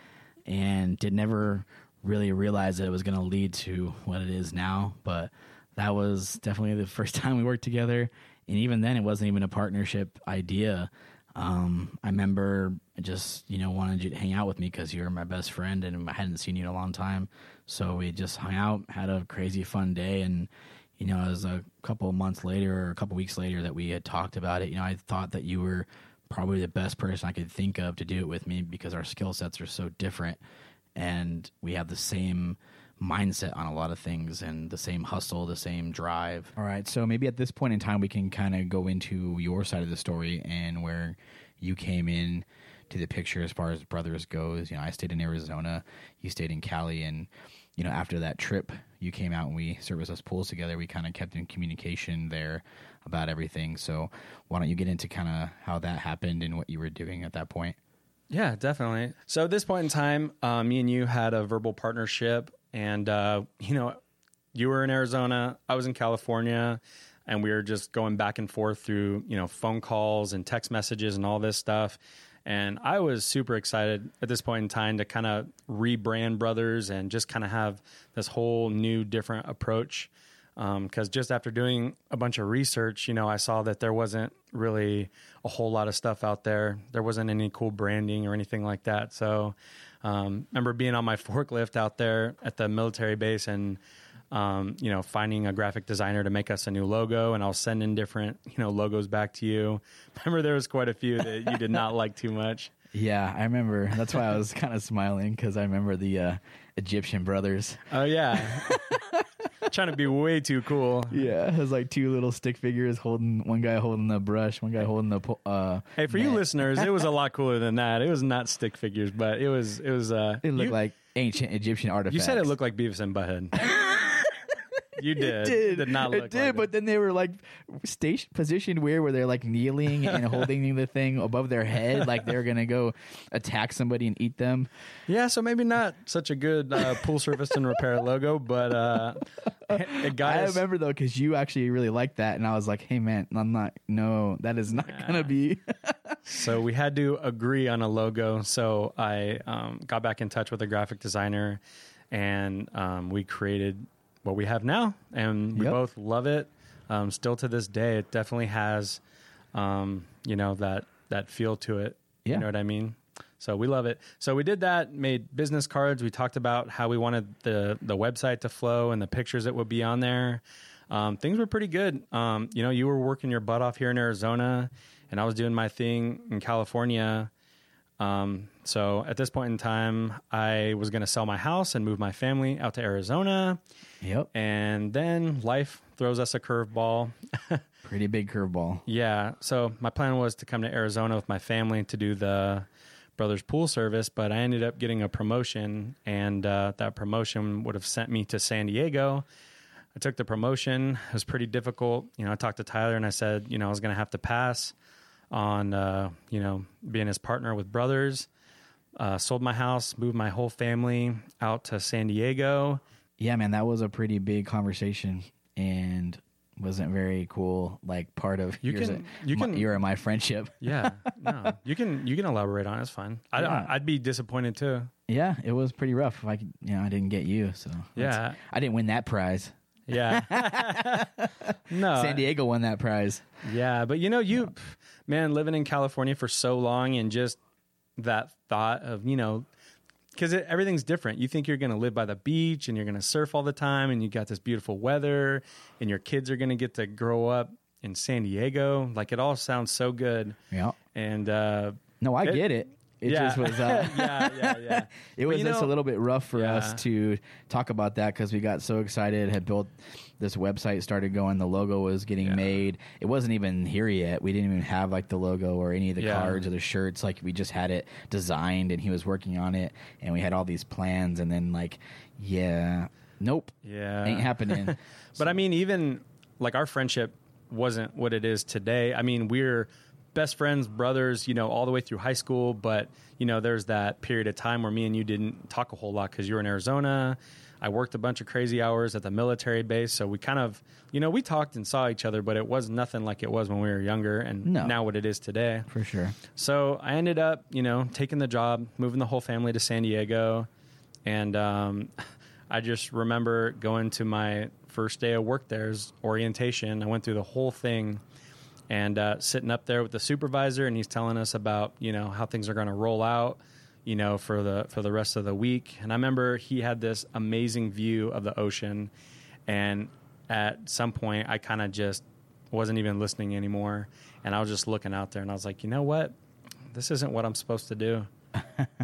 and did never really realize that it was going to lead to what it is now. But that was definitely the first time we worked together, and even then, it wasn't even a partnership idea. Um, I remember just you know wanted you to hang out with me because you were my best friend, and I hadn't seen you in a long time. So we just hung out, had a crazy fun day, and you know, it was a couple of months later or a couple weeks later that we had talked about it. You know, I thought that you were probably the best person I could think of to do it with me because our skill sets are so different, and we have the same mindset on a lot of things and the same hustle, the same drive. All right, so maybe at this point in time we can kind of go into your side of the story and where you came in to the picture as far as brothers goes. You know, I stayed in Arizona, you stayed in Cali, and you know after that trip, you came out and we serviced us pools together. We kind of kept in communication there about everything. So why don't you get into kind of how that happened and what you were doing at that point? Yeah, definitely. So at this point in time, uh, me and you had a verbal partnership, and uh, you know, you were in Arizona, I was in California, and we were just going back and forth through you know phone calls and text messages and all this stuff. And I was super excited at this point in time to kind of rebrand Brothers and just kind of have this whole new, different approach. Because um, just after doing a bunch of research, you know, I saw that there wasn't really a whole lot of stuff out there. There wasn't any cool branding or anything like that. So, um, remember being on my forklift out there at the military base and um, you know, finding a graphic designer to make us a new logo, and I'll send in different, you know, logos back to you. Remember, there was quite a few that you did not like too much. Yeah, I remember. That's why I was kind of smiling because I remember the uh, Egyptian brothers. Oh yeah, trying to be way too cool. Yeah, it was like two little stick figures holding one guy holding the brush, one guy holding the. Uh, hey, for net. you listeners, it was a lot cooler than that. It was not stick figures, but it was it was. Uh, it looked you, like ancient Egyptian artifacts. You said it looked like Beavis and Butthead. You did. It did. Did not look It did, like but then they were like station positioned weird where they're like kneeling and holding the thing above their head, like they're gonna go attack somebody and eat them. Yeah, so maybe not such a good uh, pool service and repair logo, but uh, it got I us- remember though because you actually really liked that, and I was like, "Hey man, I'm not. No, that is not gonna be." So we had to agree on a logo. So I um, got back in touch with a graphic designer, and um, we created what we have now, and we Yep. both love it. Um, still to this day, it definitely has, um, you know, that that feel to it. Yeah. You know what I mean? So we love it. So we did that, made business cards. We talked about how we wanted the the website to flow and the pictures that would be on there. Um, things were pretty good. Um, you know, you were working your butt off here in Arizona, and I was doing my thing in California. Um, so at this point in time, I was going to sell my house and move my family out to Arizona. yep, And then life throws us a curveball. pretty big curveball. yeah. So my plan was to come to Arizona with my family to do the Brothers Pool Service, but I ended up getting a promotion, and uh, that promotion would have sent me to San Diego. I took the promotion. It was pretty difficult. You know, I talked to Tyler and I said, you know, I was going to have to pass on, uh, you know, being his partner with Brothers. Uh, sold my house, moved my whole family out to San Diego. Yeah, man, that was a pretty big conversation and wasn't very cool. Like part of You can- you can- your and my friendship. Yeah, no, you can you can elaborate on it. It's fine. I, Yeah. I'd be disappointed too. Yeah, it was pretty rough. If I could, you know, I didn't get you, so Yeah. I didn't win that prize. Yeah. no. San Diego won that prize. Yeah, but you know, you, man, living in California for so long and just that thought of, you know, because everything's different. You think you're going to live by the beach and you're going to surf all the time and you got this beautiful weather and your kids are going to get to grow up in San Diego. Like it all sounds so good. Yeah. And, uh, No, I It- get it. It yeah. just was. Uh, yeah, yeah, yeah. It But was you just know- a little bit rough for Yeah. us to talk about that because we got so excited, had built this website, started going, the logo was getting Yeah. made. It wasn't even here yet. We didn't even have like the logo or any of the cards or the shirts. Like we just had it designed and he was working on it and we had all these plans and then like, yeah, nope, Yeah. ain't happening. But I mean, even like our friendship wasn't what it is today. I mean, we're best friends, brothers, you know, all the way through high school. But you know, there's that period of time where me and you didn't talk a whole lot because you were in Arizona. I worked a bunch of crazy hours at the military base, so we kind of, you know, we talked and saw each other, but it was nothing like it was when we were younger, and No. now what it is today. For sure. So I ended up, you know, taking the job, moving the whole family to San Diego, and um, I just remember going to my first day of work there's orientation. I went through the whole thing, and uh, sitting up there with the supervisor, and he's telling us about you know how things are going to roll out, you know, for the for the rest of the week. And I remember he had this amazing view of the ocean, and at some point I kind of just wasn't even listening anymore, and I was just looking out there, and I was like, you know what, this isn't what I'm supposed to do.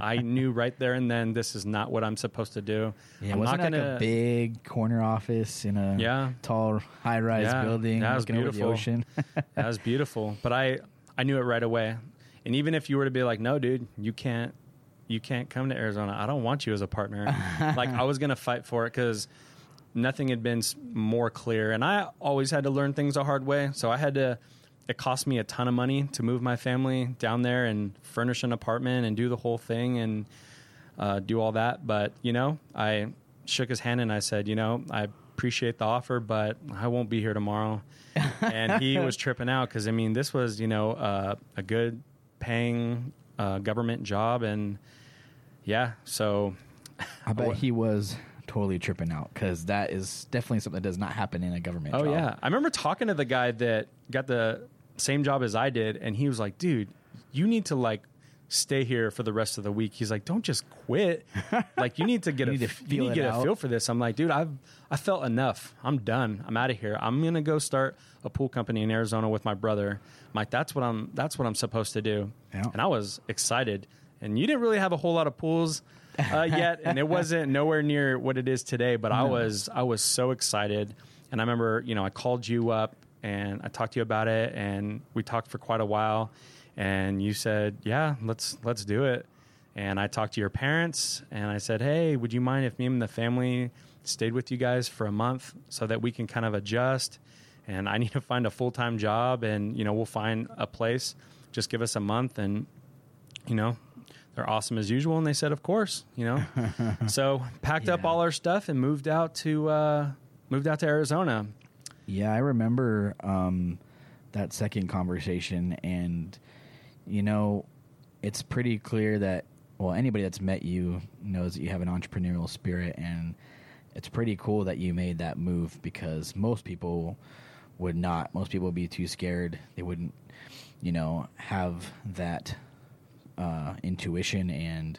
I knew right there and then this is not what I'm supposed to do. Yeah, I'm wasn't not it like a big corner office in a Yeah. tall high rise Yeah, building that was looking over the beautiful. ocean. that was beautiful but i i knew it right away and even if you were to be like no dude you can't you can't come to arizona i don't want you as a partner like i was gonna fight for it because nothing had been more clear and i always had to learn things the hard way so i had to it cost me a ton of money to move my family down there and furnish an apartment and do the whole thing and uh, do all that. But you know, I shook his hand and I said, you know, I appreciate the offer, but I won't be here tomorrow. and he was tripping out because I mean, this was you know uh, a good paying uh, government job, and yeah, so I bet he was totally tripping out because that is definitely something that does not happen in a government Oh job. yeah, I remember talking to the guy that got the same job as I did, and he was like, "Dude, you need to like stay here for the rest of the week." He's like, "Don't just quit. like you need to get a need to f- you feel need to get a feel for this." I'm like, "Dude, I've I felt enough. I'm done. I'm out of here. I'm gonna go start a pool company in Arizona with my brother." I'm like, "That's what I'm. That's what I'm supposed to do." Yeah. And I was excited. And you didn't really have a whole lot of pools uh, yet, and it wasn't nowhere near what it is today. But I was I was so excited, and I remember you know I called you up and I talked to you about it, and we talked for quite a while, and you said, "Yeah, let's let's do it." And I talked to your parents, and I said, "Hey, would you mind if me and the family stayed with you guys for a month so that we can kind of adjust?" And I need to find a full time job, and you know we'll find a place. Just give us a month, and you know they're awesome as usual and they said of course you know so packed up all our stuff and moved out to uh moved out to arizona Yeah, I remember um, that second conversation, and you know, it's pretty clear that well, anybody that's met you knows that you have an entrepreneurial spirit, and it's pretty cool that you made that move because most people would not. Most people would be too scared. They wouldn't, you know, have that uh, intuition and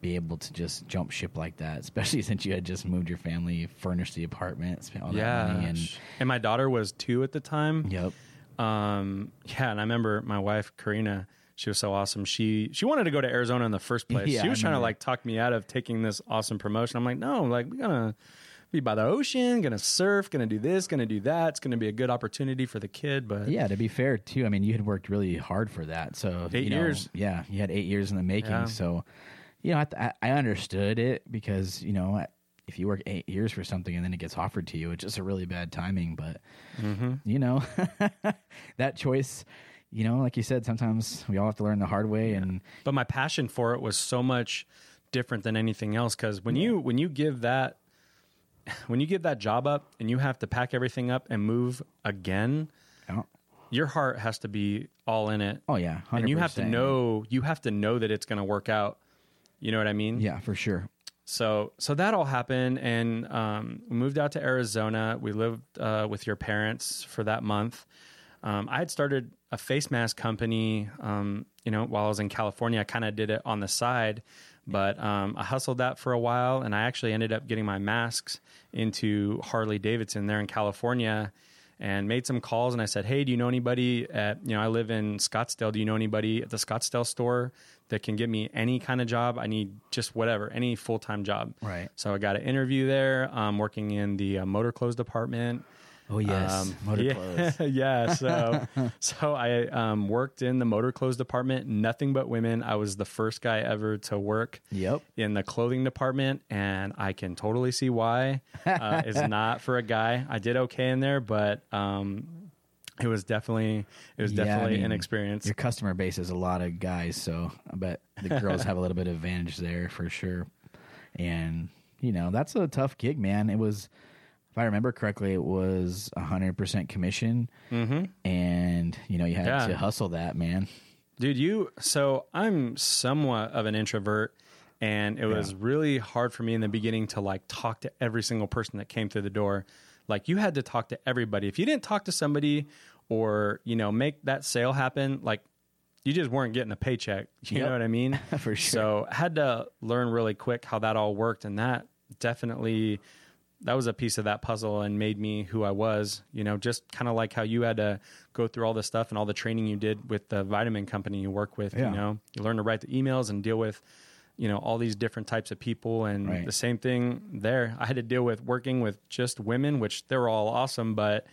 be able to just jump ship like that, especially since you had just moved your family, furnished the apartment, spent all that yeah money, and and my daughter was two at the time Yep. um yeah and i remember my wife karina she was so awesome she she wanted to go to arizona in the first place Yeah, she was trying to like talk me out of taking this awesome promotion i'm like no like we're gonna be by the ocean gonna surf gonna do this gonna do that it's gonna be a good opportunity for the kid but Yeah, to be fair too, I mean, you had worked really hard for that. So Eight you know, years. Yeah, you had eight years in the making. Yeah. So, you know, I, I understood it because you know, if you work eight years for something and then it gets offered to you, it's just a really bad timing. But Mm-hmm. you know, that choice, you know, like you said, sometimes we all have to learn the hard way. And but my passion for it was so much different than anything else because when you when you give that when you give that job up and you have to pack everything up and move again oh, your heart has to be all in it oh yeah, 100%. and you have to know you have to know that it's going to work out you know what i mean? Yeah, for sure. so so that all happened and um, we moved out to arizona. We lived uh, with your parents for that month. Um, i had started a face mask company um, you know while i was in california. I kind of did it on the side but um, i hustled that for a while and i actually ended up getting my masks into harley davidson there in california and made some calls and I said, "Hey, do you know anybody at you know I live in Scottsdale. Do you know anybody at the Scottsdale store that can give me any kind of job? I need just whatever, any full time job." Right. So I got an interview there, um, working in the uh, motor clothes department. Oh yes, Um, motor yeah, clothes. yeah. So, so I um, worked in the motor clothes department. Nothing but women. I was the first guy ever to work Yep. in the clothing department, and I can totally see why. Uh, it's not for a guy. I did okay in there, but um, it was definitely it was Yeah, I definitely an experience. Your customer base is a lot of guys, so I bet the girls have a little bit of advantage there for sure. And you know, that's a tough gig, man. It was, if I remember correctly, it was hundred percent commission, Mm-hmm. and you know, you had Yeah. to hustle that, man. Dude, you so I'm somewhat of an introvert and it was really hard for me in the beginning to like talk to every single person that came through the door. Like you had to talk to everybody. If you didn't talk to somebody or, you know, make that sale happen, like you just weren't getting a paycheck. You Yep. know what I mean? For sure. So I had to learn really quick how that all worked and that definitely that was a piece of that puzzle and made me who I was, you know, just kind of like how you had to go through all this stuff and all the training you did with the vitamin company you work with, Yeah. you know, you learn to write the emails and deal with, you know, all these different types of people. And Right. the same thing there. I had to deal with working with just women, which they were all awesome, but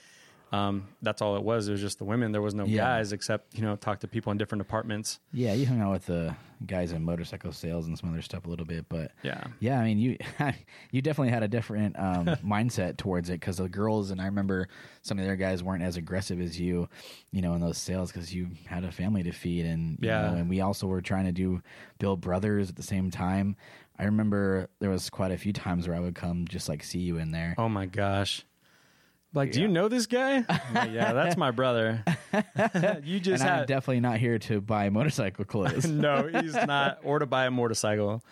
um, that's all it was. It was just the women. There was no Yeah. guys except, you know, talk to people in different departments. Yeah, you hung out with the guys in motorcycle sales and some other stuff a little bit, but Yeah. Yeah, I mean you you definitely had a different um, mindset towards it because the girls and I remember some of the other guys weren't as aggressive as you, you know, in those sales because you had a family to feed and you Yeah. know, and we also were trying to do build brothers at the same time. I remember there was quite a few times where I would come just like see you in there. Oh my gosh. Like, do you know this guy? Like, yeah, that's my brother. you just and I'm definitely not here to buy motorcycle clothes. no, he's not, or to buy a motorcycle.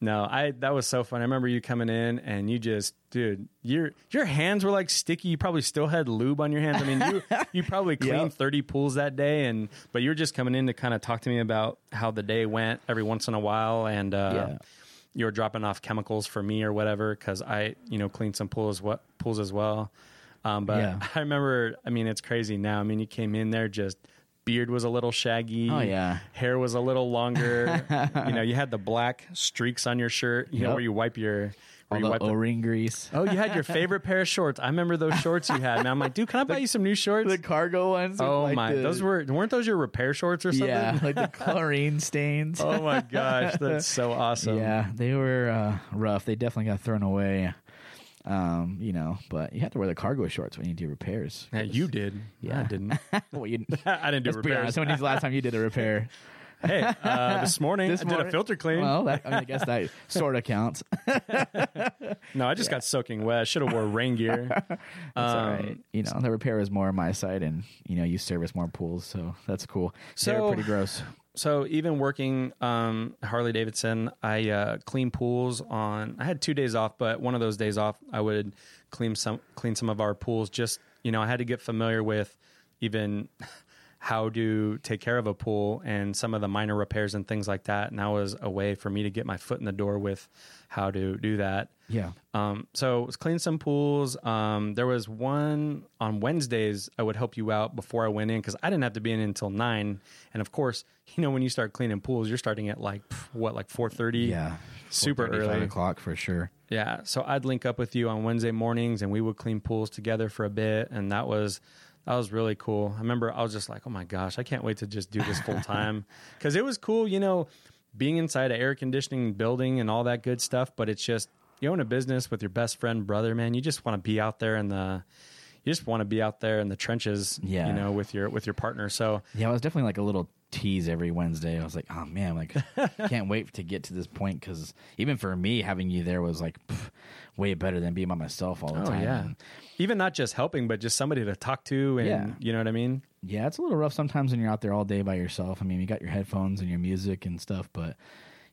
No, I that was so fun. I remember you coming in and you just, dude, your your hands were like sticky. You probably still had lube on your hands. I mean, you you probably cleaned Yep. thirty pools that day, and but you were just coming in to kind of talk to me about how the day went every once in a while, and uh, Yeah. you were dropping off chemicals for me or whatever because I, you know, cleaned some pools what pools as well. Um, but Yeah. I remember, I mean, it's crazy now. I mean, you came in there just beard was a little shaggy. Oh, yeah. hair was a little longer. you know, you had the black streaks on your shirt. You know where you wipe your. All Where you the wipe the, O-ring grease. oh, you had your favorite pair of shorts. I remember those shorts you had. And I'm like, dude, can I buy you some new shorts? The cargo ones. oh like, my, the- those were weren't those your repair shorts or something? yeah, like the chlorine stains. oh my gosh, that's so awesome. Yeah, they were uh, rough. They definitely got thrown away. Um, you know, but you have to wear the cargo shorts when you do repairs. Yeah, you did. Yeah, I didn't. well, you, I didn't do let's be repairs. honest. When was the last time you did a repair? hey, uh, this morning This I did a filter clean. Well, that, I, mean, I guess that sort of counts. no, I just got soaking wet. I should have wore rain gear. That's Um, all right. You know, the repair is more on my side, and you know, you service more pools, so that's cool. They're So- pretty gross. So even working um, Harley Davidson, I uh, clean pools on. I had two days off, but one of those days off, I would clean some clean some of our pools. Just you know, I had to get familiar with even how to take care of a pool and some of the minor repairs and things like that. And that was a way for me to get my foot in the door with how to do that. Yeah. Um, so was clean some pools. Um, there was one on Wednesdays. I would help you out before I went in because I didn't have to be in until nine. And of course, you know when you start cleaning pools, you're starting at like what, like four thirty. Yeah. super early. five o'clock for sure. Yeah. So I'd link up with you on Wednesday mornings, and we would clean pools together for a bit, and that was that was really cool. I remember I was just like, oh my gosh, I can't wait to just do this full time because it was cool, you know, being inside an air conditioning building and all that good stuff. But it's just you own a business with your best friend, brother, man. You just want to be out there in the you just want to be out there in the trenches, Yeah. you know, with your with your partner. So Yeah, it was definitely like a little tease every Wednesday. I was like, oh man, like can't wait to get to this point because even for me, having you there was like pff, way better than being by myself all the oh time. yeah, And, even not just helping, but just somebody to talk to, and Yeah. you know what I mean. yeah, it's a little rough sometimes when you're out there all day by yourself. I mean, you got your headphones and your music and stuff, but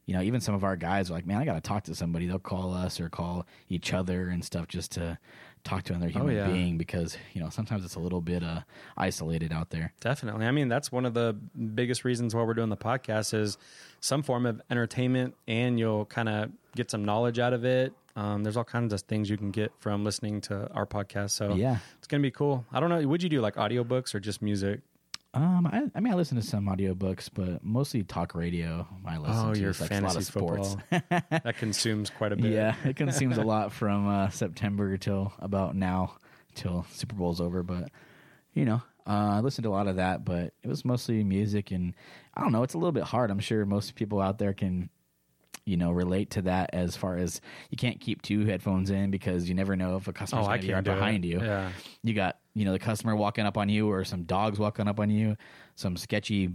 you know, even some of our guys are like, man, I got to talk to somebody. They'll call us or call each other and stuff just to talk to another human Oh, yeah. being because you know sometimes it's a little bit uh, isolated out there. Definitely. I mean, that's one of the biggest reasons why we're doing the podcast is some form of entertainment, and you'll kind of get some knowledge out of it. Um, there's all kinds of things you can get from listening to our podcast. So Yeah. it's gonna be cool. I don't know. Would you do like audiobooks or just music? Um, I, I mean, I listen to some audiobooks, but mostly talk radio. I listen Oh, to your like a lot fantasy of sports. football that consumes quite a bit. Yeah, it consumes a lot from uh, September till about now, till Super Bowl's over. But you know, uh, I listened to a lot of that, but it was mostly music, and I don't know. It's a little bit hard. I'm sure most people out there can, you know, relate to that. As far as you can't keep two headphones in because you never know if a customer's Oh, I going to be can't right behind it. you. Yeah. You got you know the customer walking up on you or some dogs walking up on you, some sketchy,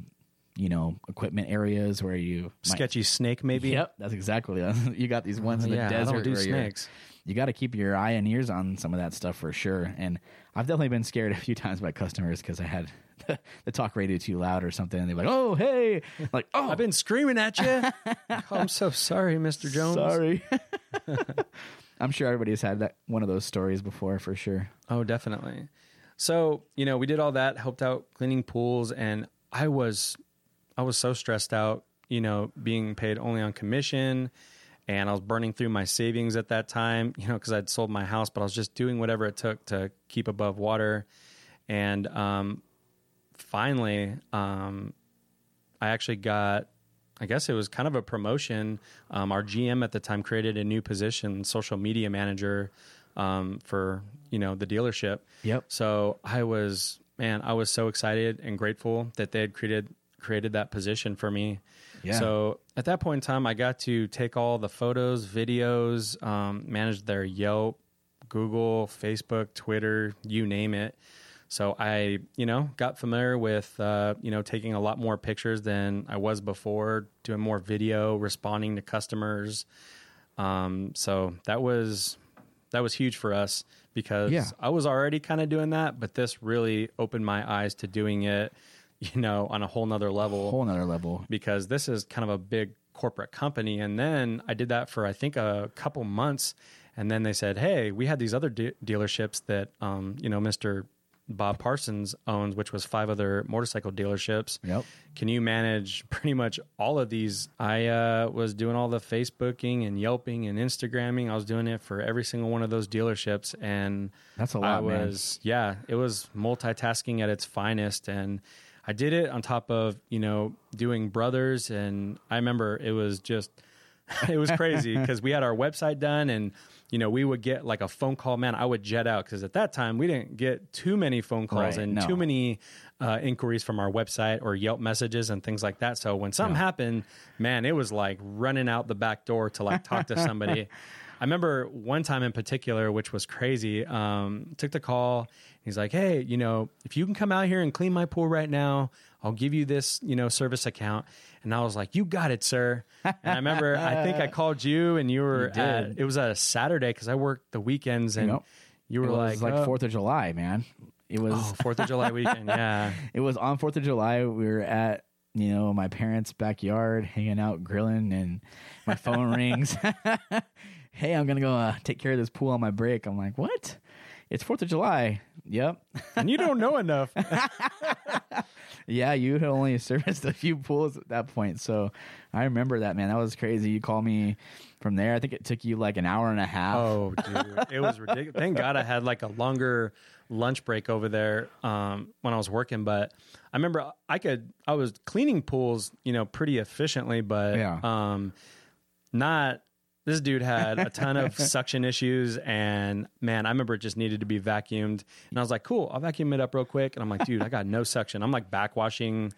you know, equipment areas where you might- Sketchy snake, maybe. Yep, that's exactly it. you got these ones in the yeah, I desert don't do snakes. you got to keep your eye and ears on some of that stuff for sure. And I've definitely been scared a few times by customers because I had the talk radio too loud or something, and they're like, "Oh, hey!" Like, "Oh, I've been screaming at you. oh, I'm so sorry, Mr. Jones. sorry." I'm sure everybody's had that one of those stories before for sure. Oh, definitely. So, you know, we did all that, helped out cleaning pools, and I was I was so stressed out, you know, being paid only on commission and I was burning through my savings at that time, you know, because I'd sold my house, but I was just doing whatever it took to keep above water. And um, finally, um, I actually got, I guess it was kind of a promotion. Um, our GM at the time created a new position, social media manager, um, for you know the dealership. Yep. So I was, man, I was so excited and grateful that they had created created that position for me. Yeah. So at that point in time, I got to take all the photos, videos, um, manage their Yelp, Google, Facebook, Twitter, you name it. So I, you know, got familiar with, uh, you know, taking a lot more pictures than I was before, doing more video, responding to customers. Um, so that was that was huge for us because Yeah. I was already kind of doing that, but this really opened my eyes to doing it, you know, on a whole nother level Whole nother level. because this is kind of a big corporate company. And then I did that for I think a couple months, and then they said, "Hey, we had these other de- dealerships that um, you know Mr. Bob Parsons owns, which was five other motorcycle dealerships. Yep. Can you manage pretty much all of these? I uh, was doing all the Facebooking and Yelping and Instagramming. I was doing it for every single one of those dealerships, and That's a I lot, man. was yeah, it was multitasking at its finest, and I did it on top of you know doing brothers, and I remember it was just it was crazy because we had our website done and. You know, we would get like a phone call. Man, I would jet out because at that time we didn't get too many phone calls Right, and no. too many uh, inquiries from our website or Yelp messages and things like that. So when something happened, man, it was like running out the back door to like talk to somebody. I remember one time in particular, which was crazy. Um, took the call. He's like, "Hey, you know, if you can come out here and clean my pool right now, I'll give you this, you know, service account." And I was like, "You got it, sir." And I remember, I think I called you, and you were You at. It was a Saturday because I worked the weekends, and you were It was like, like "Oh, Fourth of July, man. It was oh, Fourth of July weekend, yeah." it was on Fourth of July. We were at you know my parents' backyard, hanging out, grilling, and my phone rings. hey, I'm gonna go uh, take care of this pool on my break. I'm like, what? It's Fourth of July. Yep. and you don't know enough. Yeah, you had only serviced a few pools at that point. So I remember that, man. That was crazy. You called me from there. I think it took you like an hour and a half. Oh, dude, it was ridiculous. Thank God I had like a longer lunch break over there um, when I was working. But I remember I could I was cleaning pools, you know, pretty efficiently, but Yeah. um, not. This dude had a ton of suction issues, and man, I remember it just needed to be vacuumed. And I was like, "Cool, I'll vacuum it up real quick." And I'm like, "Dude, I got no suction. I'm like backwashing."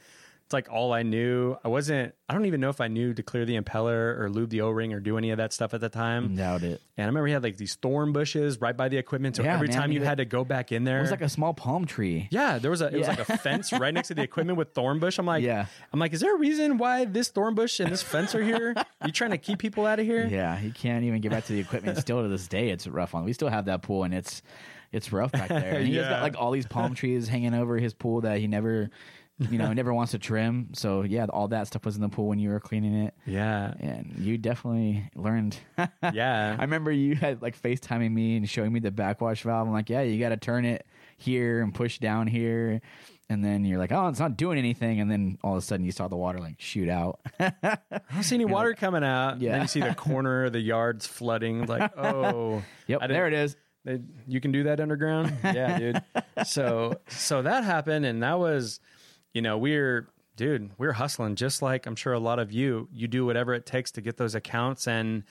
It's like all I knew. I wasn't. I don't even know if I knew to clear the impeller or lube the O-ring or do any of that stuff at the time. Doubt it. And I remember he had like these thorn bushes right by the equipment. So Yeah, every man, time you had to go back in there. It was like a small palm tree. yeah, there was a it was Yeah. like a fence right next to the equipment with thorn bush. I'm like, Yeah. I'm like, is there a reason why this thorn bush and this fence are here? you trying to keep people out of here? Yeah, he can't even get back to the equipment. Still to this day, it's rough on. We still have that pool, and it's it's rough back there. And he's Yeah. got like all these palm trees hanging over his pool that he never, you know, never wants to trim. So yeah, all that stuff was in the pool when you were cleaning it, Yeah. and you definitely learned. Yeah, I remember you had like FaceTiming me and showing me the backwash valve. I'm like, yeah, you got to turn it here and push down here. And then you're like, oh, it's not doing anything. And then all of a sudden you saw the water like shoot out. I don't see any water coming out. Yeah. Then you see the corner of the yard's flooding. Like, oh, yep, there it is. They, you can do that underground yeah dude so so that happened and that was you know we're dude we're hustling just like i'm sure a lot of you. You do whatever it takes to get those accounts and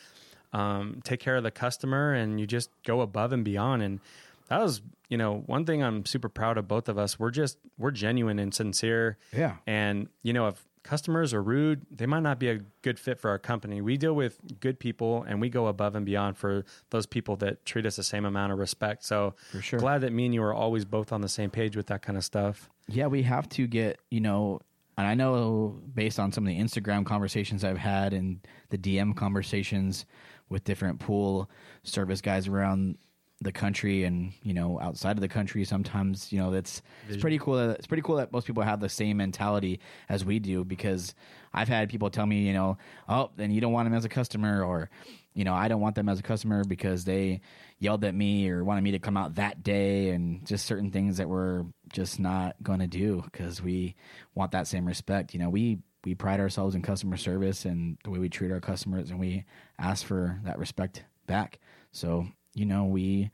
um, take care of the customer and you just go above and beyond. And that was you know one thing i'm super proud of both of us. We're just we're genuine and sincere. Yeah. and you know if customers are rude, they might not be a good fit for our company. We deal with good people and we go above and beyond for those people that treat us the same amount of respect. So For sure. glad that me and you are always both on the same page with that kind of stuff. Yeah, we have to get, you know, and I know based on some of the Instagram conversations I've had and the DM conversations with different pool service guys around the country and you know outside of the country sometimes you know that's it's pretty cool that, it's pretty cool that most people have the same mentality as we do because I've had people tell me you know oh then you don't want them as a customer or you know I don't want them as a customer because they yelled at me or wanted me to come out that day and just certain things that we're just not going to do because we want that same respect. You know we we pride ourselves in customer service and the way we treat our customers and we ask for that respect back. So you know we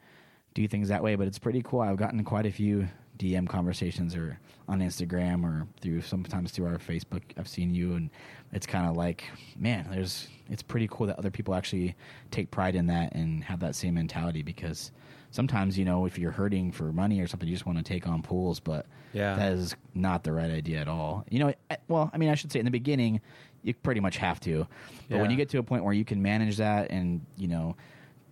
do things that way but it's pretty cool. I've gotten quite a few dm conversations or on instagram or through sometimes through our facebook i've seen you and it's kind of like man there's it's pretty cool that other people actually take pride in that and have that same mentality because sometimes you know if you're hurting for money or something you just want to take on pools but Yeah. that is not the right idea at all. You know eh, well i mean i should say in the beginning you pretty much have to. But when you get to a point where you can manage that and you know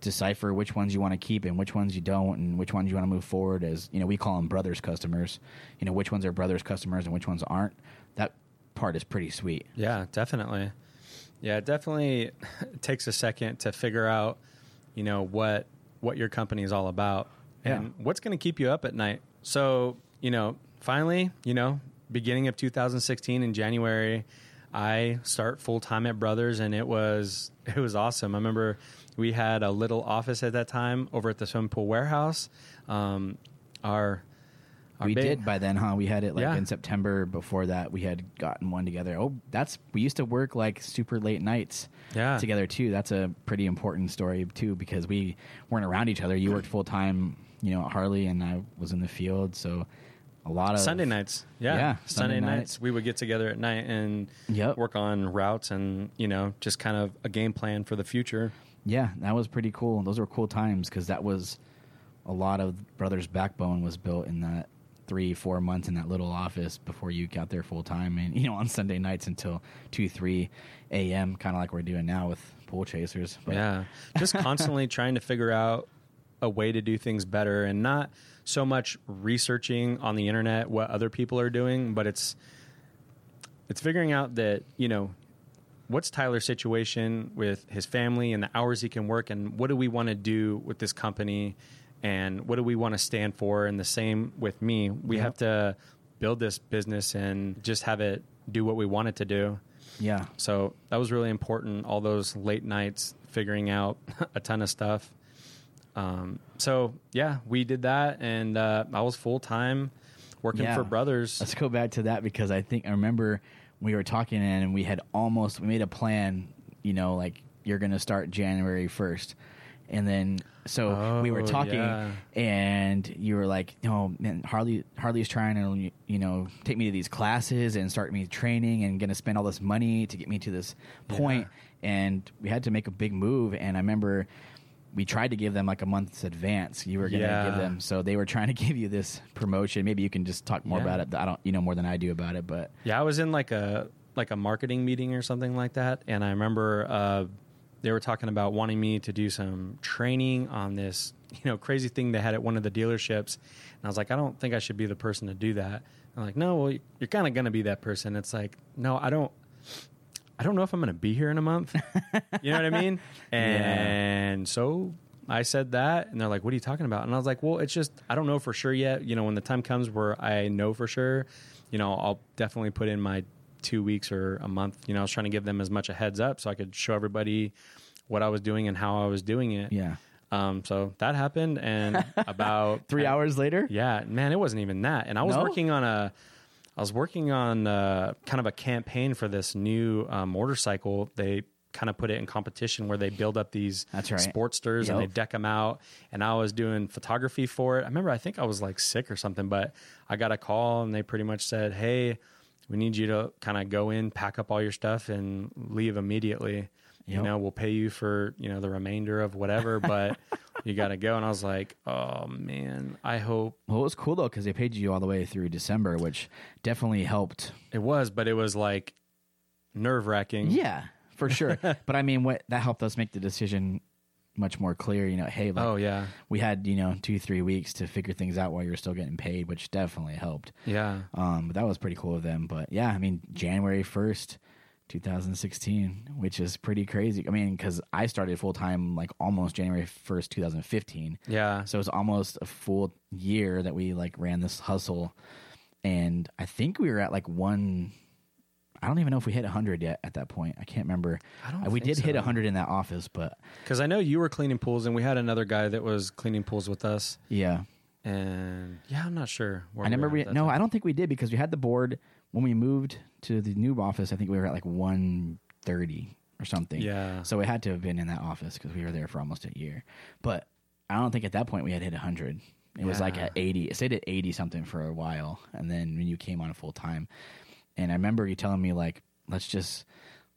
decipher which ones you want to keep and which ones you don't and which ones you want to move forward as you know we call them brothers customers you know which ones are brothers customers and which ones aren't that part is pretty sweet Yeah, definitely. Yeah, it definitely takes a second to figure out, you know, what what your company is all about and what's going to keep you up at night. So, you know, finally, you know, beginning of 2016 in January, I start full time at Brothers, and it was it was awesome. I remember we had a little office at that time over at the swimming pool warehouse. Um, our, our we did by then huh we had it like Yeah. in september before that we had gotten one together oh that's we used to work like super late nights Yeah. together too that's a pretty important story too because we weren't around each other you worked full time you know at harley and i was in the field so a lot of Sunday nights. Yeah. Yeah, Sunday, Sunday nights. nights. We would get together at night and Yep. work on routes and, you know, just kind of a game plan for the future. Yeah, that was pretty cool. Those were cool times because that was a lot of Brothers' backbone was built in that three, four months in that little office before you got there full time, and you know on Sunday nights until two, three a.m. Kind of like we're doing now with pool chasers. But yeah. Just constantly trying to figure out a way to do things better and not so much researching on the internet what other people are doing, but it's it's figuring out that, you know, what's Tyler's situation with his family and the hours he can work and what do we want to do with this company and what do we want to stand for and the same with me. We Yep. have to build this business and just have it do what we want it to do. yeah, So that was really important. All those late nights figuring out a ton of stuff. Um, so yeah, we did that, and uh, I was full time working Yeah. for Brothers. let's go back to that because I think I remember we were talking and we had almost we made a plan. You know, like you're going to start January first, and then so we were Oh, talking yeah. and you were like, "No, man, Harley Harley's trying to you know take me to these classes and start me training and going to spend all this money to get me to this point." And we had to make a big move. And I remember we tried to give them like a month's advance. You were going to Yeah. give them, so they were trying to give you this promotion. Maybe you can just talk more Yeah. about it. I don't, you know, more than I do about it, but Yeah, I was in like a like a marketing meeting or something like that, and I remember uh, they were talking about wanting me to do some training on this, you know, crazy thing they had at one of the dealerships, and I was like, I don't think I should be the person to do that. I'm like, no, well, you're kind of gonna be that person. It's like, no, I don't. I don't know if I'm going to be here in a month. you know what I mean? And so I said that, and they're like, "What are you talking about?" And I was like, "Well, it's just I don't know for sure yet. You know, when the time comes where I know for sure, you know, I'll definitely put in my two weeks or a month. You know, I was trying to give them as much a heads up so I could show everybody what I was doing and how I was doing it. yeah. Um. So that happened, and about Three hours later, yeah, man, it wasn't even that. And I was No? working on a, I was working on uh kind of a campaign for this new uh, motorcycle. They kind of put it in competition where they build up these That's right. sportsters and they deck them out. And I was doing photography for it. I remember I think I was like sick or something, but I got a call and they pretty much said, "Hey, we need you to kind of go in, pack up all your stuff, and leave immediately." You Yep. know, we'll pay you for you know the remainder of whatever, but you got to go. And I was like, oh man, I hope well, it was cool though because they paid you all the way through December, which definitely helped. It was, but it was like nerve wracking. Yeah, for sure. but I mean, what that helped us make the decision much more clear. You know, hey, like, Oh yeah, we had you know two three weeks to figure things out while you were still getting paid, which definitely helped. yeah. Um, but that was pretty cool of them. But yeah, I mean, January first. 2016, which is pretty crazy. I mean, because I started full time like almost January 1st, 2015. Yeah. So it was almost a full year that we like ran this hustle. And I think we were at like one, I don't even know if we hit 100 yet at that point. I can't remember. I don't we did hit so. 100 in that office, but Because I know you were cleaning pools, and we had another guy that was cleaning pools with us. yeah. And yeah, I'm not sure. Where I remember we, no, time. I don't think we did because we had the board when we moved to the new office. I think we were at like 130 or something. Yeah. So it had to have been in that office because we were there for almost a year. But I don't think at that point we had hit 100. It was like at 80. It stayed at 80 something for a while. And then when you came on full time, and I remember you telling me, like, let's just,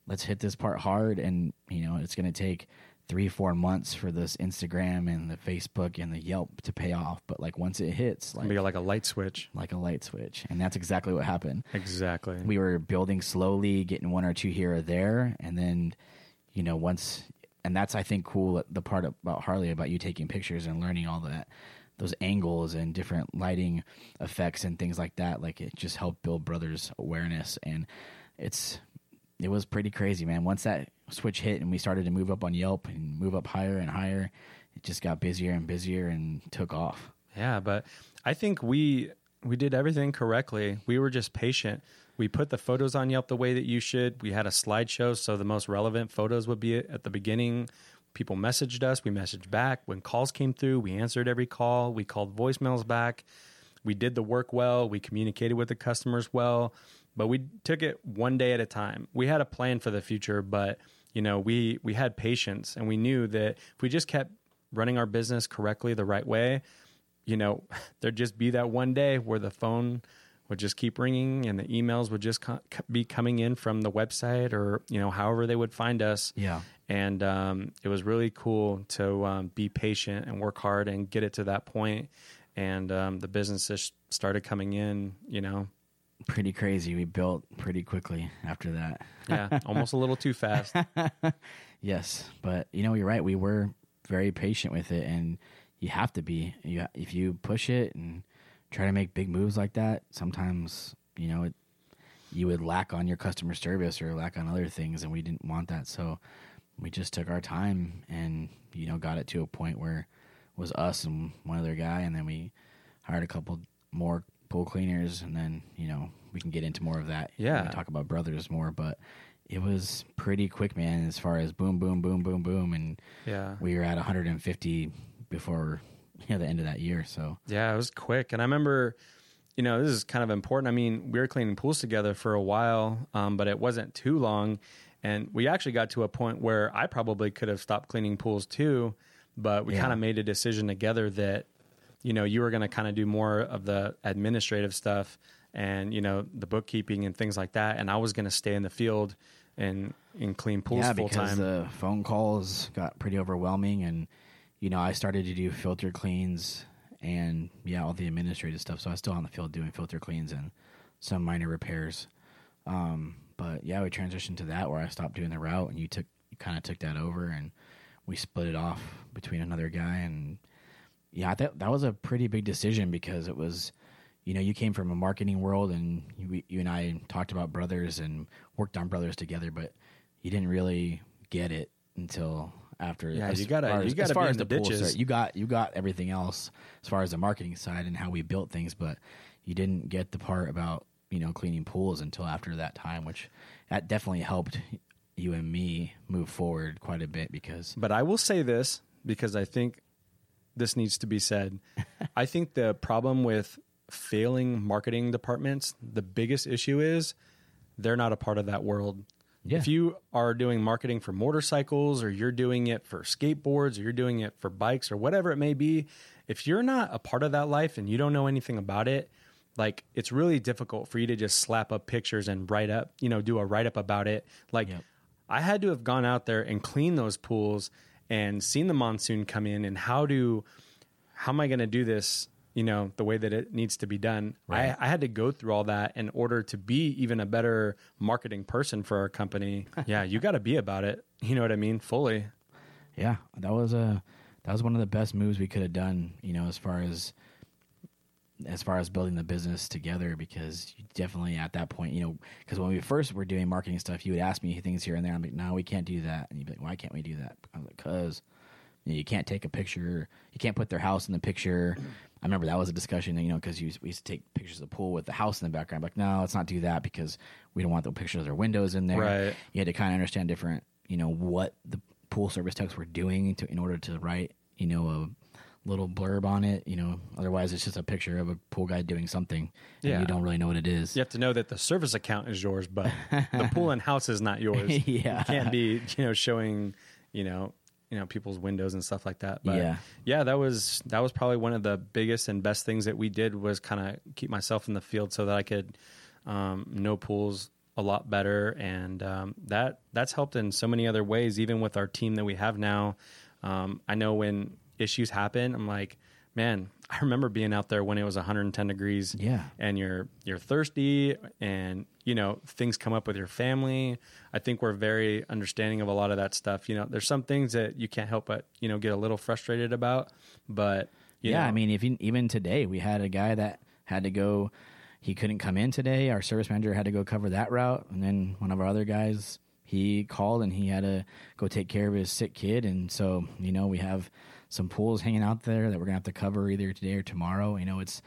let's hit this part hard. And, you know, it's going to take three, four months for this Instagram and the Facebook and the Yelp to pay off. But like once it hits, like, Maybe like a light switch. like a light switch. And that's exactly what happened Exactly. we were building slowly, getting one or two here or there, and then, you know, once, and that's I think cool. The part about Harley about you taking pictures and learning all that, those angles and different lighting effects and things like that. Like it just helped build brothers awareness, and it's it was pretty crazy, man. Once that switch hit and we started to move up on Yelp and move up higher and higher, it just got busier and busier and took off. Yeah, but I think we we did everything correctly. We were just patient. We put the photos on Yelp the way that you should. We had a slideshow, so the most relevant photos would be at the beginning. People messaged us, we messaged back. When calls came through, we answered every call. We called voicemails back. We did the work well. We communicated with the customers well, but we took it one day at a time. We had a plan for the future, but you know, we we had patience and we knew that if we just kept running our business correctly the right way, you know, there'd just be that one day where the phone would just keep ringing and the emails would just co- be coming in from the website or, you know, however they would find us. Yeah. And um, it was really cool to um, be patient and work hard and get it to that point. And um, the business just started coming in, you know, Pretty crazy. We built pretty quickly after that. yeah, almost a little too fast. Yes, but you know you're right. We were very patient with it, and you have to be. You, if you push it and try to make big moves like that, sometimes you know it, you would lack on your customer service or lack on other things, and we didn't want that. So we just took our time and you know got it to a point where it was us and one other guy, and then we hired a couple more pool cleaners, and then you know we can get into more of that. Yeah. talk about brothers more, but it was pretty quick, man. As far as boom, boom, boom, boom, boom, and Yeah. we were at 150 before you know the end of that year. So Yeah, it was quick. And I remember, you know, this is kind of important. I mean, we were cleaning pools together for a while, um, but it wasn't too long. And we actually got to a point where I probably could have stopped cleaning pools too, but we Yeah. kind of made a decision together that, you know, you were going to kind of do more of the administrative stuff and, you know, the bookkeeping and things like that. And I was going to stay in the field and, and clean pools yeah, full because time. the phone calls got pretty overwhelming, and you know I started to do filter cleans and yeah, all the administrative stuff. So I was still on the field doing filter cleans and some minor repairs. Um, but yeah, we transitioned to that where I stopped doing the route, and you took you kind of took that over, and we split it off between another guy, and yeah, thought that was a pretty big decision because it was, you know, you came from a marketing world, and you, you and I talked about brothers and worked on brothers together, but you didn't really get it until after. Yeah, as you gotta- far you gotta as far as in the ditches. you got you got everything else as far as the marketing side and how we built things, but you didn't get the part about you know cleaning pools until after that time, which that definitely helped you and me move forward quite a bit because But I will say this because I think this needs to be said. I think the problem with failing marketing departments, the biggest issue is they're not a part of that world. Yeah. If you are doing marketing for motorcycles or you're doing it for skateboards or you're doing it for bikes or whatever it may be, if you're not a part of that life and you don't know anything about it, like it's really difficult for you to just slap up pictures and write up, you know, do a write up about it. Like Yep. I had to have gone out there and cleaned those pools and seen the monsoon come in and how do how am I going to do this you know the way that it needs to be done. Right. I, I had to go through all that in order to be even a better marketing person for our company. yeah, you got to be about it. You know what I mean? Fully. Yeah, that was a that was one of the best moves we could have done. You know, as far as as far as building the business together, because you definitely at that point, you know, because when we first were doing marketing stuff, you would ask me things here and there. I'm like, no, we can't do that, and you'd be like, why can't we do that? I'm like, because you, know, you can't take a picture, you can't put their house in the picture. I remember that was a discussion, you know, because we used to take pictures of the pool with the house in the background. I'm like, no, let's not do that because we don't want the pictures of their windows in there. Right. You had to kind of understand different, you know, what the pool service techs were doing to in order to write, you know, a little blurb on it. You know, otherwise it's just a picture of a pool guy doing something, and Yeah. you don't really know what it is. You have to know that the service account is yours, but the pool and house is not yours. Yeah. You can't be, you know, showing, you know, you know, people's windows and stuff like that. But Yeah. yeah, that was that was probably one of the biggest and best things that we did was kind of keep myself in the field so that I could um, know pools a lot better, and um, that that's helped in so many other ways. Even with our team that we have now, um, I know when issues happen, I'm like, man, I remember being out there when it was 110 degrees, Yeah. and you're you're thirsty, and you know things come up with your family. I think we're very understanding of a lot of that stuff. You know, there's some things that you can't help but you know get a little frustrated about, but yeah, know, I mean, if you, even today we had a guy that had to go, he couldn't come in today. Our service manager had to go cover that route, and then one of our other guys he called and he had to go take care of his sick kid, and so you know we have some pools hanging out there that we're gonna have to cover either today or tomorrow. You know, it's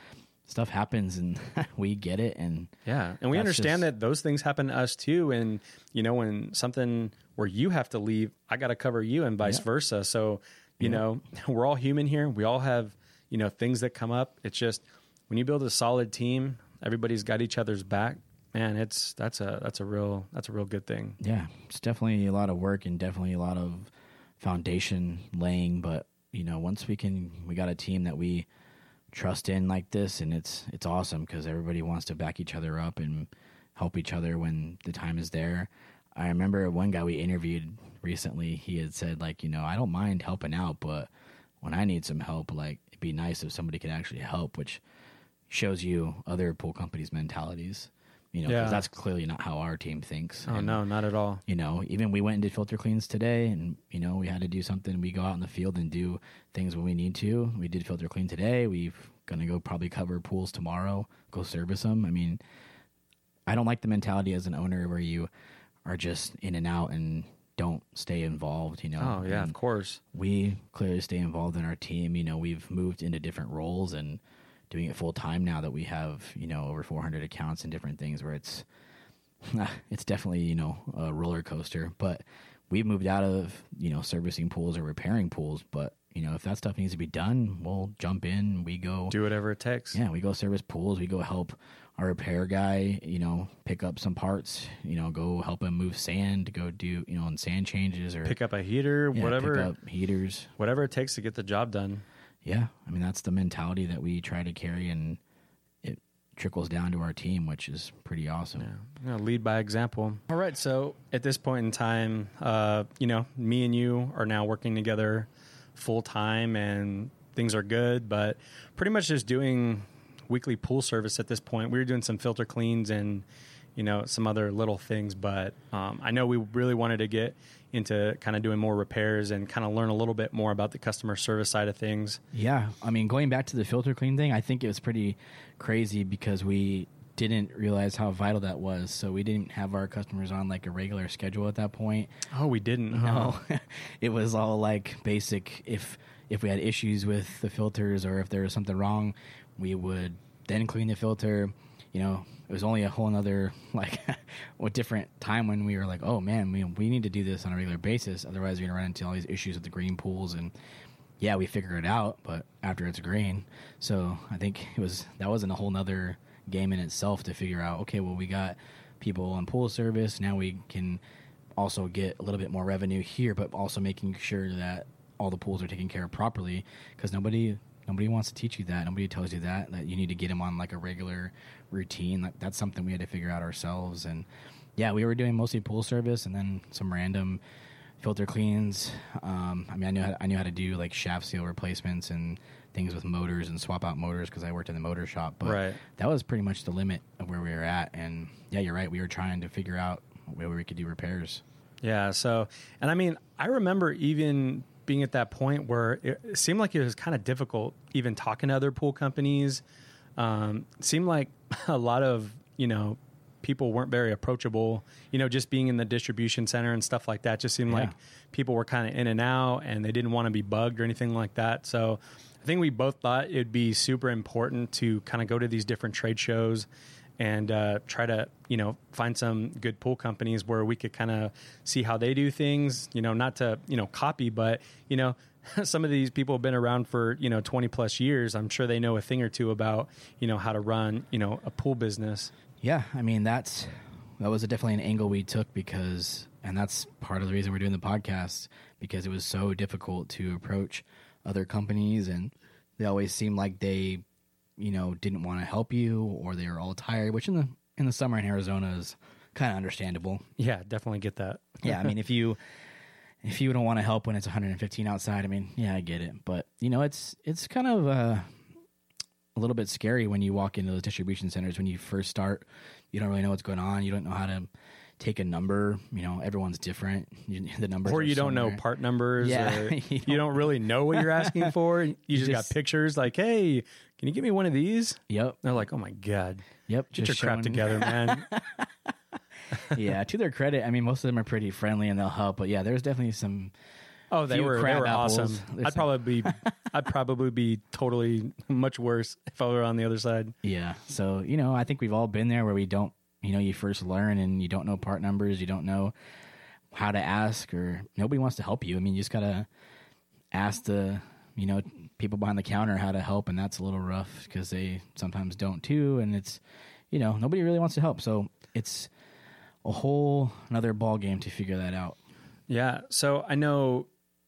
stuff happens and we get it, and Yeah, and we understand just- that those things happen to us too. And you know, when something where you have to leave, I got to cover you, and vice Yeah. versa. So you know, we're all human here. We all have you know things that come up. It's just when you build a solid team, everybody's got each other's back. Man, it's that's a that's a real that's a real good thing. yeah, it's definitely a lot of work and definitely a lot of foundation laying. But you know, once we can, we got a team that we trust in like this, and it's it's awesome because everybody wants to back each other up and help each other when the time is there. I remember one guy we interviewed recently. He had said like, you know, I don't mind helping out, but when I need some help, like it'd be nice if somebody could actually help, which shows you other pool companies' mentalities. You know, 'cause Yeah. that's clearly not how our team thinks. Oh And, no, not at all. you know, even we went and did filter cleans today, and you know, we had to do something. We go out in the field and do things when we need to. We did filter clean today. We've gonna go probably cover pools tomorrow. Go service them. I mean, I don't like the mentality as an owner where you are just in and out and don't stay involved. You know. Oh yeah, And of course. we clearly stay involved in our team. You know, we've moved into different roles and doing it full time now that we have you know over 400 accounts and different things where it's it's definitely you know a roller coaster. But we've moved out of you know servicing pools or repairing pools. But you know if that stuff needs to be done, we'll jump in. We go Do whatever it takes. yeah, we go service pools. We go help our repair guy, you know, pick up some parts. You know, go help him move sand. Go do you know, and sand changes or Pick up a heater, yeah, whatever, pick up heaters. whatever it takes to get the job done. Yeah, I mean that's the mentality that we try to carry, and it trickles down to our team, which is pretty awesome. Know, lead by example. All right. So at this point in time, uh, you know, me and you are now working together full time and things are good, but pretty much just doing weekly pool service at this point. We were doing some filter cleans and, you know, some other little things, but um, I know we really wanted to get into kind of doing more repairs and kind of learn a little bit more about the customer service side of things. Yeah, I mean, going back to the filter clean thing, I think it was pretty crazy because we didn't realize how vital that was. So we didn't have our customers on like a regular schedule at that point. Oh, we didn't. huh? No, it was all like basic. If if we had issues with the filters or if there was something wrong, we would then clean the filter. You know, it was only a whole another like a different time when we were like, oh man, we we need to do this on a regular basis. Otherwise, we're gonna run into all these issues with the green pools and. Yeah, we figure it out, but after it's green, so I think it was that wasn't a whole nother game in itself to figure out. Okay, well, we got people on pool service now. We can also get a little bit more revenue here, but also making sure that all the pools are taken care of properly because nobody nobody wants to teach you that. Nobody tells you that that you need to get them on like a regular routine. Like that's something we had to figure out ourselves. And yeah, we were doing mostly pool service and then some random filter cleans. Um, I mean, I knew how, I knew how to do like shaft seal replacements and things with motors and swap out motors because I worked in the motor shop. But Right. that was pretty much the limit of where we were at. And yeah, you're right. We were trying to figure out where we could do repairs. Yeah. So, and I mean, I remember even being at that point where it, seemed like it was kind of difficult even talking to other pool companies. Um, seemed like a lot of, you know, people weren't very approachable, you know, just being in the distribution center and stuff like that just seemed Yeah. like people were kind of in and out and they didn't want to be bugged or anything like that. So I think we both thought it'd be super important to kind of go to these different trade shows and uh, try to you know find some good pool companies where we could kind of see how they do things you know not to you know copy but you know some of these people have been around for you know 20 plus years. I'm sure they know a thing or two about you know how to run you know a pool business. Yeah, I mean that's that was definitely an angle we took because, and that's part of the reason we're doing the podcast because it was so difficult to approach other companies, and they always seemed like they, you know, didn't want to help you or they were all tired. Which in the in the summer in Arizona is kind of understandable. yeah definitely get that Yeah, I mean if you if you don't want to help when it's 115 outside, I mean, yeah, I get it, but you know, it's it's kind of uh, a little bit scary when you walk into those distribution centers when you first start. You don't really know what's going on. You don't know how to take a number. You know, everyone's different. You, the numbers, or you don't know part numbers Yeah, or you you, don't- don't, really know what you're asking for you just, got pictures like hey can you give me one of these Yep, they're like oh my god yep. get your just crap together man yeah, to their credit, I mean, most of them are pretty friendly and they'll help. But yeah, there's definitely some. Oh, they were they were apples. awesome. There's I'd some- probably be I'd probably be totally much worse if I were on the other side. Yeah. So, you know, I think we've all been there where we don't, you know, you first learn and you don't know part numbers, you don't know how to ask, or nobody wants to help you. I mean, you just got to ask the, you know, people behind the counter how to help, and that's a little rough because they sometimes don't too. And it's, you know, nobody really wants to help. So it's a whole another ball game to figure that out. Yeah. So I know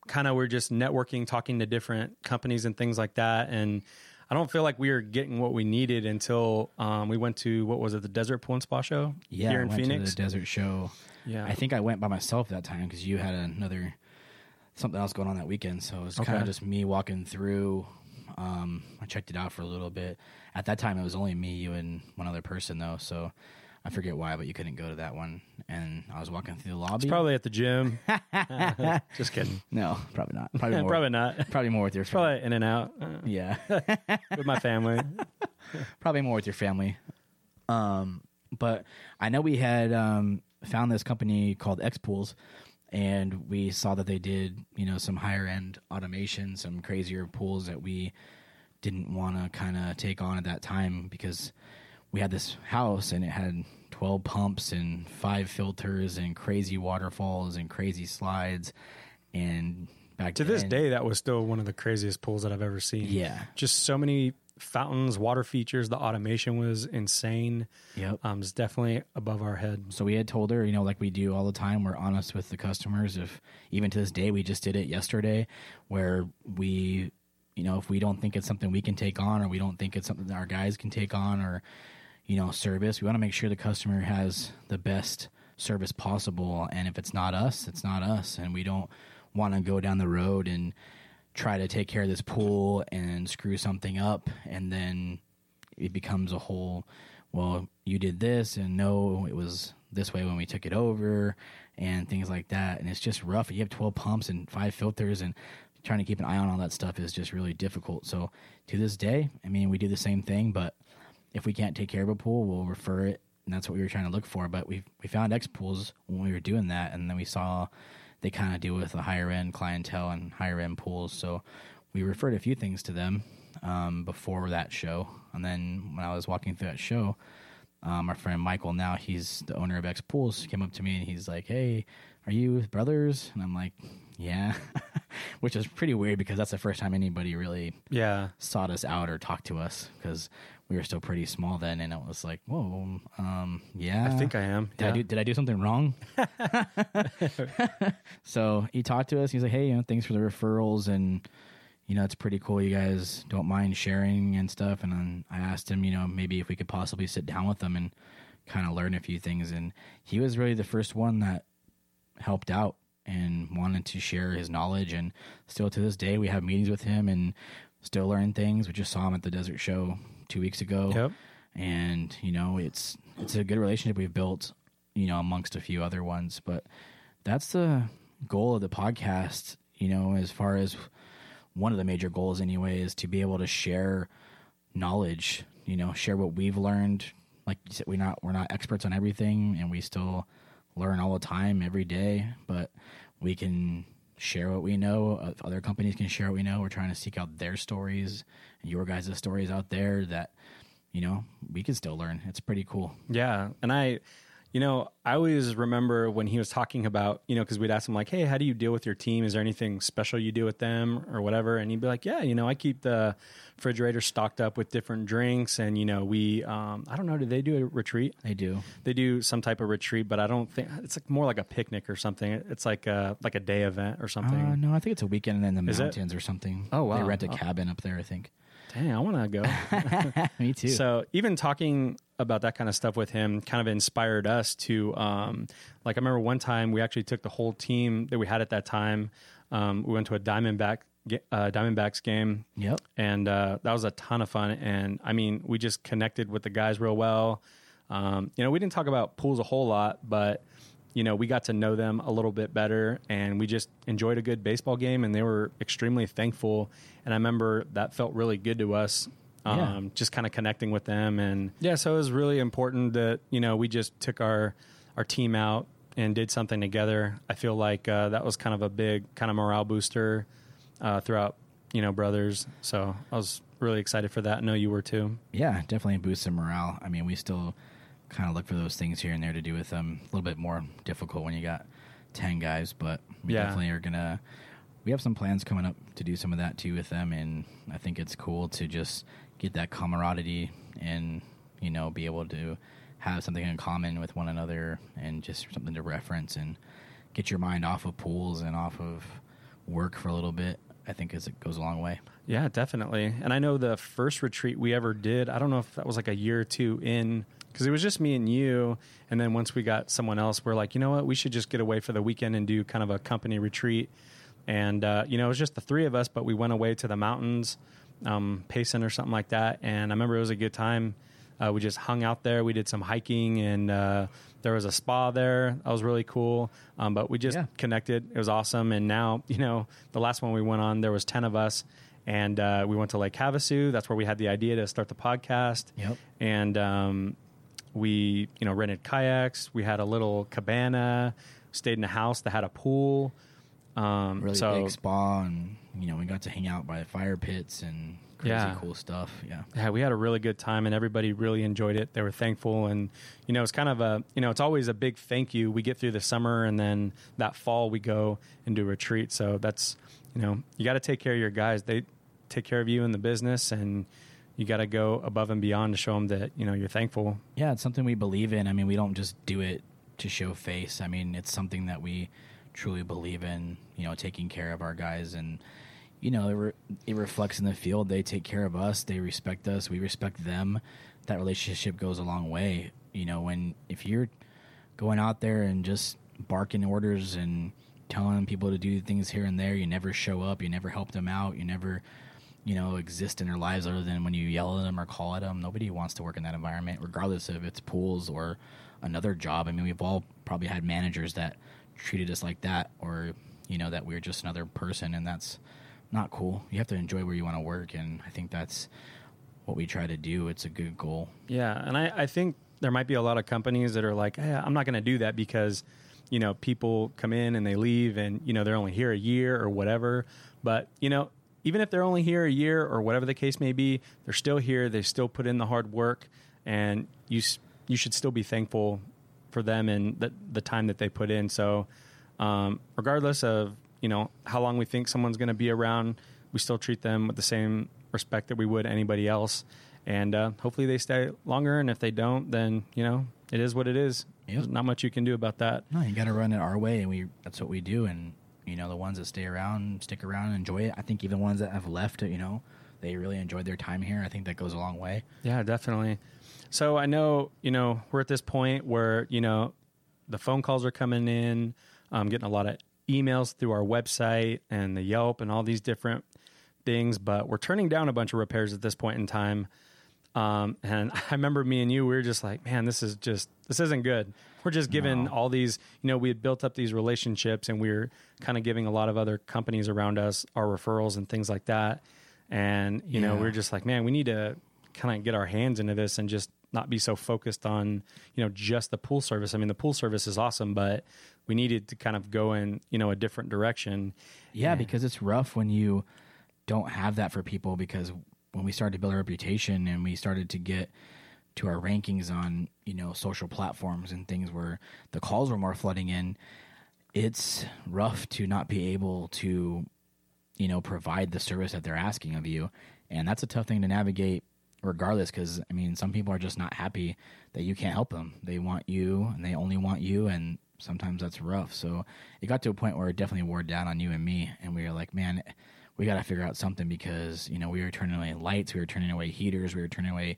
kind of we're just networking, talking to different companies and things like that. And I don't feel like we were getting what we needed until um, we went to what was it, the Desert Pool and Spa Show Yeah. here in Phoenix. the desert show. yeah. I think I went by myself that time because you had another something else going on that weekend. So it was kind of just me walking through. Um, I checked it out for a little bit. At that time, it was only me, you, and one other person though. So I forget why, but you couldn't go to that one. And I was walking through the lobby. it's probably at the gym. just kidding. no, probably not. Probably more. probably not. probably more with your Probably in and out yeah. with my family. probably more with your family. Um, but I know we had um, found this company called X Pools, and we saw that they did you know some higher end automation, some crazier pools that we didn't want to kind of take on at that time because we had this house and it had 12 pumps and five filters and crazy waterfalls and crazy slides and back To this day, that was still one of the craziest pools that I've ever seen. yeah Just so many fountains, water features. The automation was insane. yep Um, it's definitely above our head. So we had told her, you know, like we do all the time, we're honest with the customers. If even to this day, we just did it yesterday, where we, you know, if we don't think it's something we can take on, or we don't think it's something that our guys can take on, or you know, service, we want to make sure the customer has the best service possible. And if it's not us, it's not us, and we don't want to go down the road and try to take care of this pool and screw something up, and then it becomes a whole well you did this and no it was this way when we took it over and things like that. And it's just rough. You have 12 pumps and five filters and trying to keep an eye on all that stuff is just really difficult. So to this day i mean we do the same thing but if we can't take care of a pool we'll refer it and that's what we were trying to look for. But we we found x pools when we were doing that and then we saw they kind of deal with a higher end clientele and higher end pools so we referred a few things to them um, before that show. And then when I was walking through that show, um, our friend Michael, now he's the owner of X Pools, came up to me and he's like, "Hey, are you brothers?" And I'm like, "Yeah," which is pretty weird because that's the first time anybody really Yeah. sought us out or talked to us because we were still pretty small then, and it was like, "Whoa, um, yeah." I think I am. Did yeah. I do did I do something wrong? so he talked to us. He's like, "Hey, you know, thanks for the referrals, and you know, it's pretty cool. You guys don't mind sharing and stuff." And then I asked him, you know, maybe if we could possibly sit down with them and kind of learn a few things. And he was really the first one that helped out and wanted to share his knowledge. And still to this day, we have meetings with him and still learn things. We just saw him at the desert show two weeks ago. Yep. And, you know, it's it's a good relationship we've built, you know, amongst a few other ones. But that's the goal of the podcast, you know, as far as one of the major goals anyway, is to be able to share knowledge, you know, share what we've learned. Like you said, we're not we're not experts on everything and we still learn all the time every day, but we can share what we know. Other companies can share what we know. We're trying to seek out their stories and your guys' stories out there that, you know, we can still learn. It's pretty cool. Yeah, and I, you know, I always remember when he was talking about, you know, because we'd ask him like, "Hey, how do you deal with your team? Is there anything special you do with them or whatever?" And he'd be like, "Yeah, you know, I keep the refrigerator stocked up with different drinks, and you know, we, um, I don't know, do they do a retreat? They do. They do some type of retreat, but I don't think it's like more like a picnic or something. It's like a like a day event or something. Uh, no, I think it's a weekend in the mountains or something. Oh, wow. They rent a Oh. cabin up there, I think. Dang, I want to go. Me too. So even talking about that kind of stuff with him kind of inspired us to um, like I remember one time we actually took the whole team that we had at that time. Um, we went to a Diamondback uh, Diamondbacks game, yep. and uh, that was a ton of fun. And I mean, we just connected with the guys real well. Um, you know, we didn't talk about pools a whole lot, but you know, we got to know them a little bit better, and we just enjoyed a good baseball game. And they were extremely thankful. And I remember that felt really good to us. Um, just kind of connecting with them, and yeah, so it was really important that you know we just took our our team out and did something together. I feel like uh, that was kind of a big kind of morale booster uh, throughout, you know, brothers. So I was really excited for that. I know you were too. Yeah, definitely boosts some morale. I mean, we still kind of look for those things here and there to do with them. A little bit more difficult when you got 10 guys, but we Yeah. definitely are going to. We have some plans coming up to do some of that too with them, and I think it's cool to just get that camaraderie and, you know, be able to have something in common with one another and just something to reference and get your mind off of pools and off of work for a little bit. I think as it goes a long way. Yeah, definitely. And I know the first retreat we ever did, I don't know if that was like a year or two in, because it was just me and you. And then once we got someone else, we're like, you know what, we should just get away for the weekend and do kind of a company retreat. And, uh, you know, it was just the three of us, but we went away to the mountains, um, Payson or something like that. And I remember it was a good time. Uh, we just hung out there. We did some hiking, and uh, there was a spa there. That was really cool. Um, but we just Yeah. connected. It was awesome. And now, you know, the last one we went on, there was ten of us, and uh, we went to Lake Havasu. That's where we had the idea to start the podcast. Yep. And um, we, you know, rented kayaks. We had a little cabana. Stayed in a house that had a pool. Um, really so big spa, and you know we got to hang out by fire pits and crazy Yeah. cool stuff. Yeah, yeah, we had a really good time and everybody really enjoyed it. They were thankful and you know, it's kind of a, you know, it's always a big thank you. We get through the summer and then that fall we go and do a retreat. So that's, you know, you got to take care of your guys. They take care of you in the business and you got to go above and beyond to show them that, you know, you're thankful. yeah, it's something we believe in. I mean, we don't just do it to show face. I mean, it's something that we truly believe in. You know, taking care of our guys, and you know, it, re- it reflects in the field. They take care of us. They respect us. We respect them. That relationship goes a long way. You know, when if you're going out there and just barking orders and telling people to do things here and there, you never show up. You never help them out. You never you know, exist in their lives other than when you yell at them or call at them. Nobody wants to work in that environment, regardless if it's pools or another job. I mean, we've all probably had managers that treated us like that, or you know, that we're just another person, and that's not cool. You have to enjoy where you want to work, and I think that's what we try to do. It's a good goal. Yeah, and I, I think there might be a lot of companies that are like, hey, I'm not going to do that because, you know, people come in and they leave and, you know, they're only here a year or whatever. But, you know, even if they're only here a year or whatever the case may be, they're still here. They still put in the hard work and you, you should still be thankful for them and the, the time that they put in. So, um, regardless of, you know, how long we think someone's going to be around, we still treat them with the same respect that we would anybody else and uh, hopefully they stay longer. And if they don't, then you know it is what it is. Yep. There's not much you can do about that. No, you got to run it our way, and we that's what we do. And you know, the ones that stay around, stick around, and enjoy it. I think even ones that have left, you know, they really enjoyed their time here. I think that goes a long way. Yeah, definitely. So I know you know we're at this point where you know the phone calls are coming in. I'm getting a lot of emails through our website and the Yelp and all these different things, but we're turning down a bunch of repairs at this point in time. Um, and I remember me and you, we were just like, man, this is just, this isn't good. We're just giving No. all these, you know, we had built up these relationships and we are kind of giving a lot of other companies around us our referrals and things like that. And, you know, Yeah. we're just like, man, we need to kind of get our hands into this and just not be so focused on, you know, just the pool service. I mean, the pool service is awesome, but we needed to kind of go in, you know, a different direction. Yeah, because it's rough when you don't have that for people because when we started to build a reputation and we started to get to our rankings on, you know, social platforms and things where the calls were more flooding in, it's rough to not be able to, you know, provide the service that they're asking of you. And that's a tough thing to navigate regardless because I mean some people are just not happy that you can't help them. They want you and they only want you and sometimes that's rough. So it got to a point where it definitely wore down on you and me and we were like, man, we got to figure out something because, you know, we were turning away lights, we were turning away heaters, we were turning away,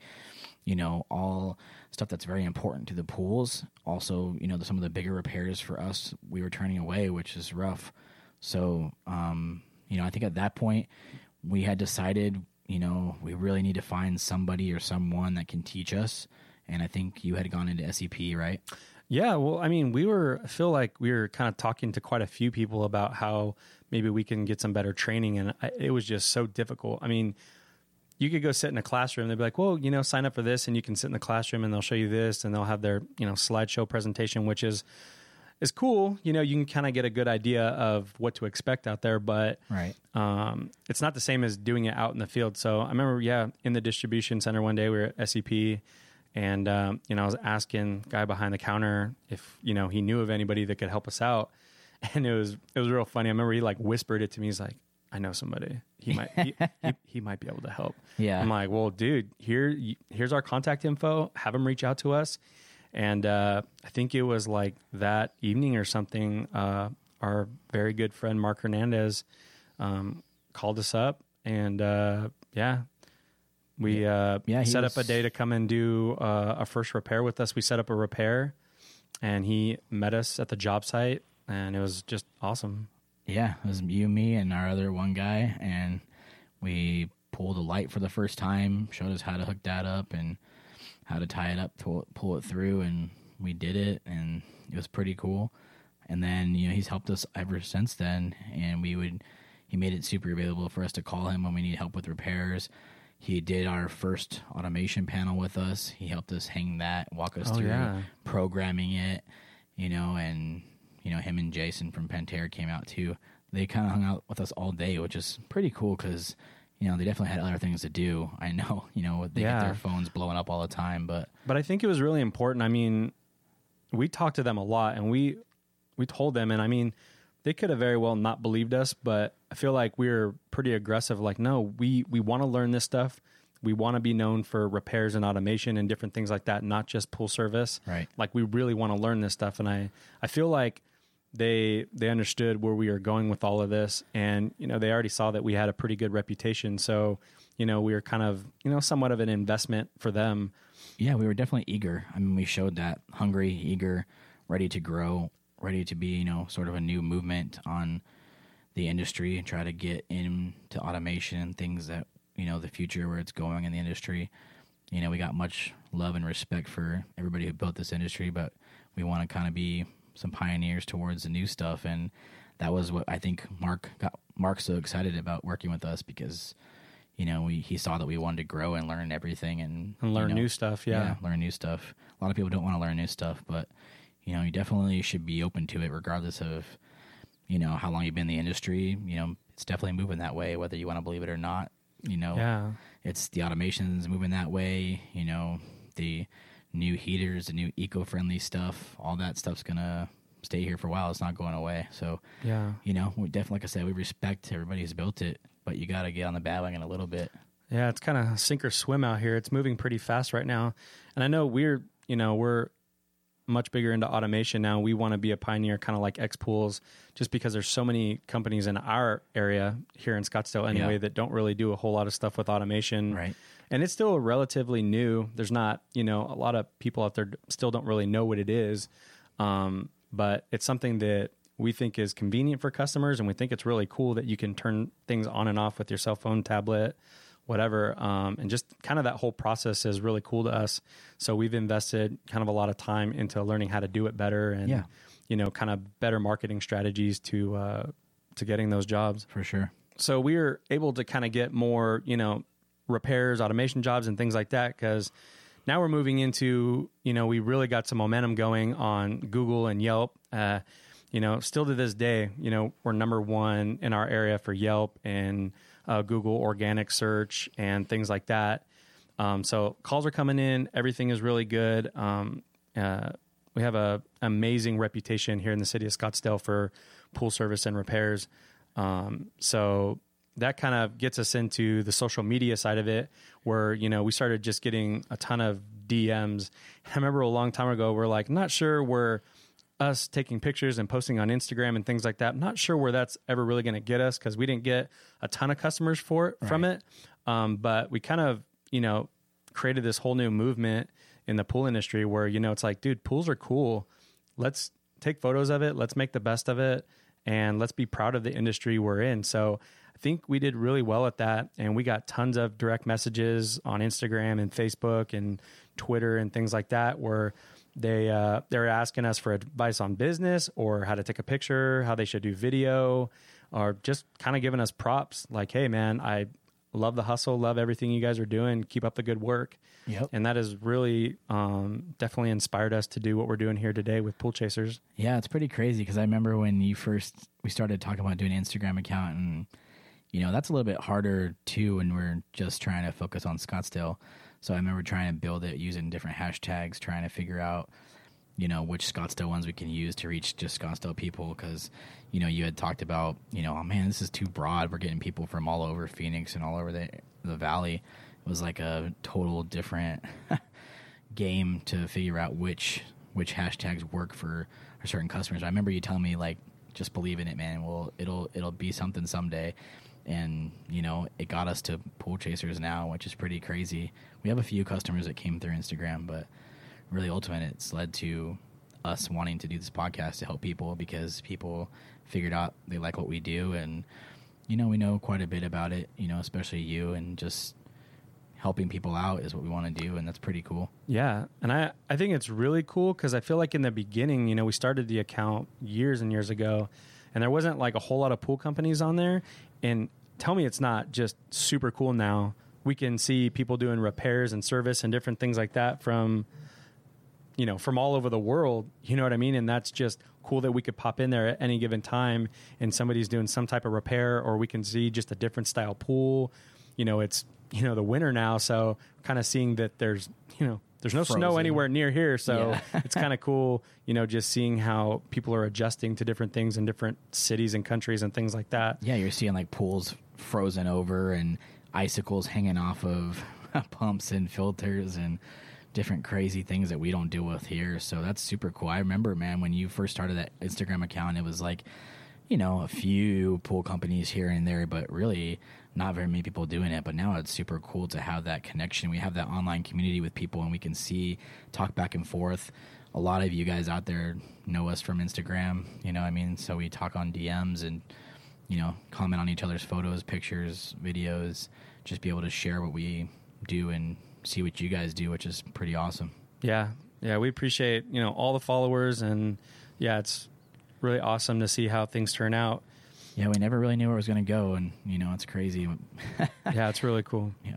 you know, all stuff that's very important to the pools. Also, you know, some of the bigger repairs for us, we were turning away, which is rough. So, um, you know, I think at that point we had decided, you know, we really need to find somebody or someone that can teach us. And I think you had gone into SCP, right? Yeah, well, I mean, we were I feel like we were kind of talking to quite a few people about how maybe we can get some better training, and I, it was just so difficult. I mean, you could go sit in a classroom. They'd be like, "Well, you know, sign up for this, and you can sit in the classroom, and they'll show you this, and they'll have their you know slideshow presentation, which is is cool. You know, you can kind of get a good idea of what to expect out there, but Right. um, it's not the same as doing it out in the field. So I remember, yeah, in the distribution center one day, we were at SCP, and um, you know, I was asking guy behind the counter if you know he knew of anybody that could help us out, and it was it was real funny. I remember he like whispered it to me. He's like, "I know somebody. He might he, he, he might be able to help." Yeah. I'm like, "Well, dude, here here's our contact info. Have him reach out to us." And uh, I think it was like that evening or something. Uh, our very good friend Mark Hernandez um, called us up, and uh, yeah, we uh, Yeah, he set up a day to come and do uh, a first repair with us. We set up a repair, and he met us at the job site, and it was just awesome. Yeah, it was you, me, and our other one guy, and we pulled a light for the first time. Showed us how to hook that up and how to tie it up, pull, pull it through, and we did it, and it was pretty cool. And then you know he's helped us ever since then, and we would he made it super available for us to call him when we need help with repairs. He did our first automation panel with us. He helped us hang that, walk us Oh, through yeah. programming it, you know, and you know him and Jason from Pentair came out too. They kind of hung out with us all day, which is pretty cool because you know they definitely had other things to do. I know, you know, they Yeah. get their phones blowing up all the time, but But I think it was really important. I mean, we talked to them a lot, and we we told them, and I mean, they could have very well not believed us, but I feel like we were pretty aggressive. Like, no, we we want to learn this stuff. We want to be known for repairs and automation and different things like that, not just pool service. Right. Like, we really want to learn this stuff, and I I feel like they they understood where we were going with all of this, and you know, they already saw that we had a pretty good reputation. So, you know, we were kind of you know somewhat of an investment for them. yeah, we were definitely eager. I mean, we showed that hungry, eager, ready to grow, ready to be, you know, sort of a new movement on the industry and try to get into automation and things that, you know, the future where it's going in the industry. You know, we got much love and respect for everybody who built this industry, but we want to kind of be some pioneers towards the new stuff and that was what I think Mark got Mark so excited about working with us because you know, we, he saw that we wanted to grow and learn everything and, And learn you know, new stuff, yeah. learn new stuff. A lot of people don't want to learn new stuff, but you know, you definitely should be open to it, regardless of you know how long you've been in the industry. You know, it's definitely moving that way, whether you want to believe it or not. You know, Yeah. it's the automations moving that way. You know, the new heaters, the new eco-friendly stuff, all that stuff's gonna stay here for a while. It's not going away. So, Yeah. you know, we definitely, like I said, we respect everybody who's built it, but you got to get on the bandwagon a little bit. Yeah, it's kind of sink or swim out here. It's moving pretty fast right now. And I know we're, you know, we're much bigger into automation now. We want to be a pioneer, kind of like X Pools, just because there's so many companies in our area here in Scottsdale anyway Yeah. that don't really do a whole lot of stuff with automation. Right. And it's still relatively new. There's not, you know, a lot of people out there still don't really know what it is. Um, but it's something that we think is convenient for customers, and we think it's really cool that you can turn things on and off with your cell phone, tablet, whatever. Um, and just kind of that whole process is really cool to us. So we've invested kind of a lot of time into learning how to do it better and, Yeah. you know, kind of better marketing strategies to, uh, to getting those jobs. For sure. So we were able to kind of get more, you know, repairs, automation jobs, and things like that because now we're moving into, you know, we really got some momentum going on Google and Yelp. Uh, you know, still to this day, you know, we're number one in our area for Yelp and uh, Google organic search and things like that. Um, so calls are coming in. Everything is really good. Um, uh, we have a amazing reputation here in the city of Scottsdale for pool service and repairs. Um, so that kind of gets us into the social media side of it, where you know we started just getting a ton of DMs. I remember a long time ago, we're like, not sure where us taking pictures and posting on Instagram and things like that. Not sure where that's ever really going to get us because we didn't get a ton of customers for it from it. Um, but we kind of you know created this whole new movement in the pool industry where you know it's like, dude, pools are cool. Let's take photos of it. Let's make the best of it, and let's be proud of the industry we're in. So. I think we did really well at that, and we got tons of direct messages on Instagram and Facebook and Twitter and things like that, where they uh, they're asking us for advice on business or how to take a picture, how they should do video, or just kind of giving us props like, "Hey, man, I love the hustle, love everything you guys are doing. Keep up the good work." Yep. And that has really um, definitely inspired us to do what we're doing here today with Pool Chasers. Yeah, it's pretty crazy because I remember when you first we started talking about doing an Instagram account, and you know that's a little bit harder too when we're just trying to focus on Scottsdale. So I remember trying to build it using different hashtags, trying to figure out you know which Scottsdale ones we can use to reach just Scottsdale people. Because you know you had talked about you know oh man this is too broad. We're getting people from all over Phoenix and all over the the valley. It was like a total different game to figure out which which hashtags work for certain customers. I remember you telling me like just believe in it man. Well it'll it'll be something someday and you know it got us to pool chasers now which is pretty crazy we have a few customers that came through Instagram but really ultimate it's led to us wanting to do this podcast to help people because people figured out they like what we do and you know we know quite a bit about it you know especially you and just helping people out is what we want to do and that's pretty cool Yeah, and I I think it's really cool because I feel like in the beginning, you know, we started the account years and years ago, and there wasn't like a whole lot of pool companies on there. And tell me, it's not just super cool now. We can see people doing repairs and service and different things like that from, you know, from all over the world. You know what I mean? And that's just cool that we could pop in there at any given time and somebody's doing some type of repair, or we can see just a different style pool. You know, it's you know the winter now, so kind of seeing that there's you know there's no snow anywhere near here, so Yeah. it's kind of cool, you know, just seeing how people are adjusting to different things in different cities and countries and things like that. yeah you're seeing like pools frozen over and icicles hanging off of pumps and filters and different crazy things that we don't deal with here so that's super cool i remember man when you first started that instagram account it was like you know a few pool companies here and there but really not very many people doing it but now it's super cool to have that connection we have that online community with people and we can see talk back and forth a lot of you guys out there know us from instagram you know i mean so we talk on dms and you know, comment on each other's photos, pictures, videos, just be able to share what we do and see what you guys do, which is pretty awesome. Yeah, yeah, we appreciate you know all the followers and yeah, it's really awesome to see how things turn out. Yeah, we never really knew where it was going to go, and you know, it's crazy. Yeah, it's really cool. yeah,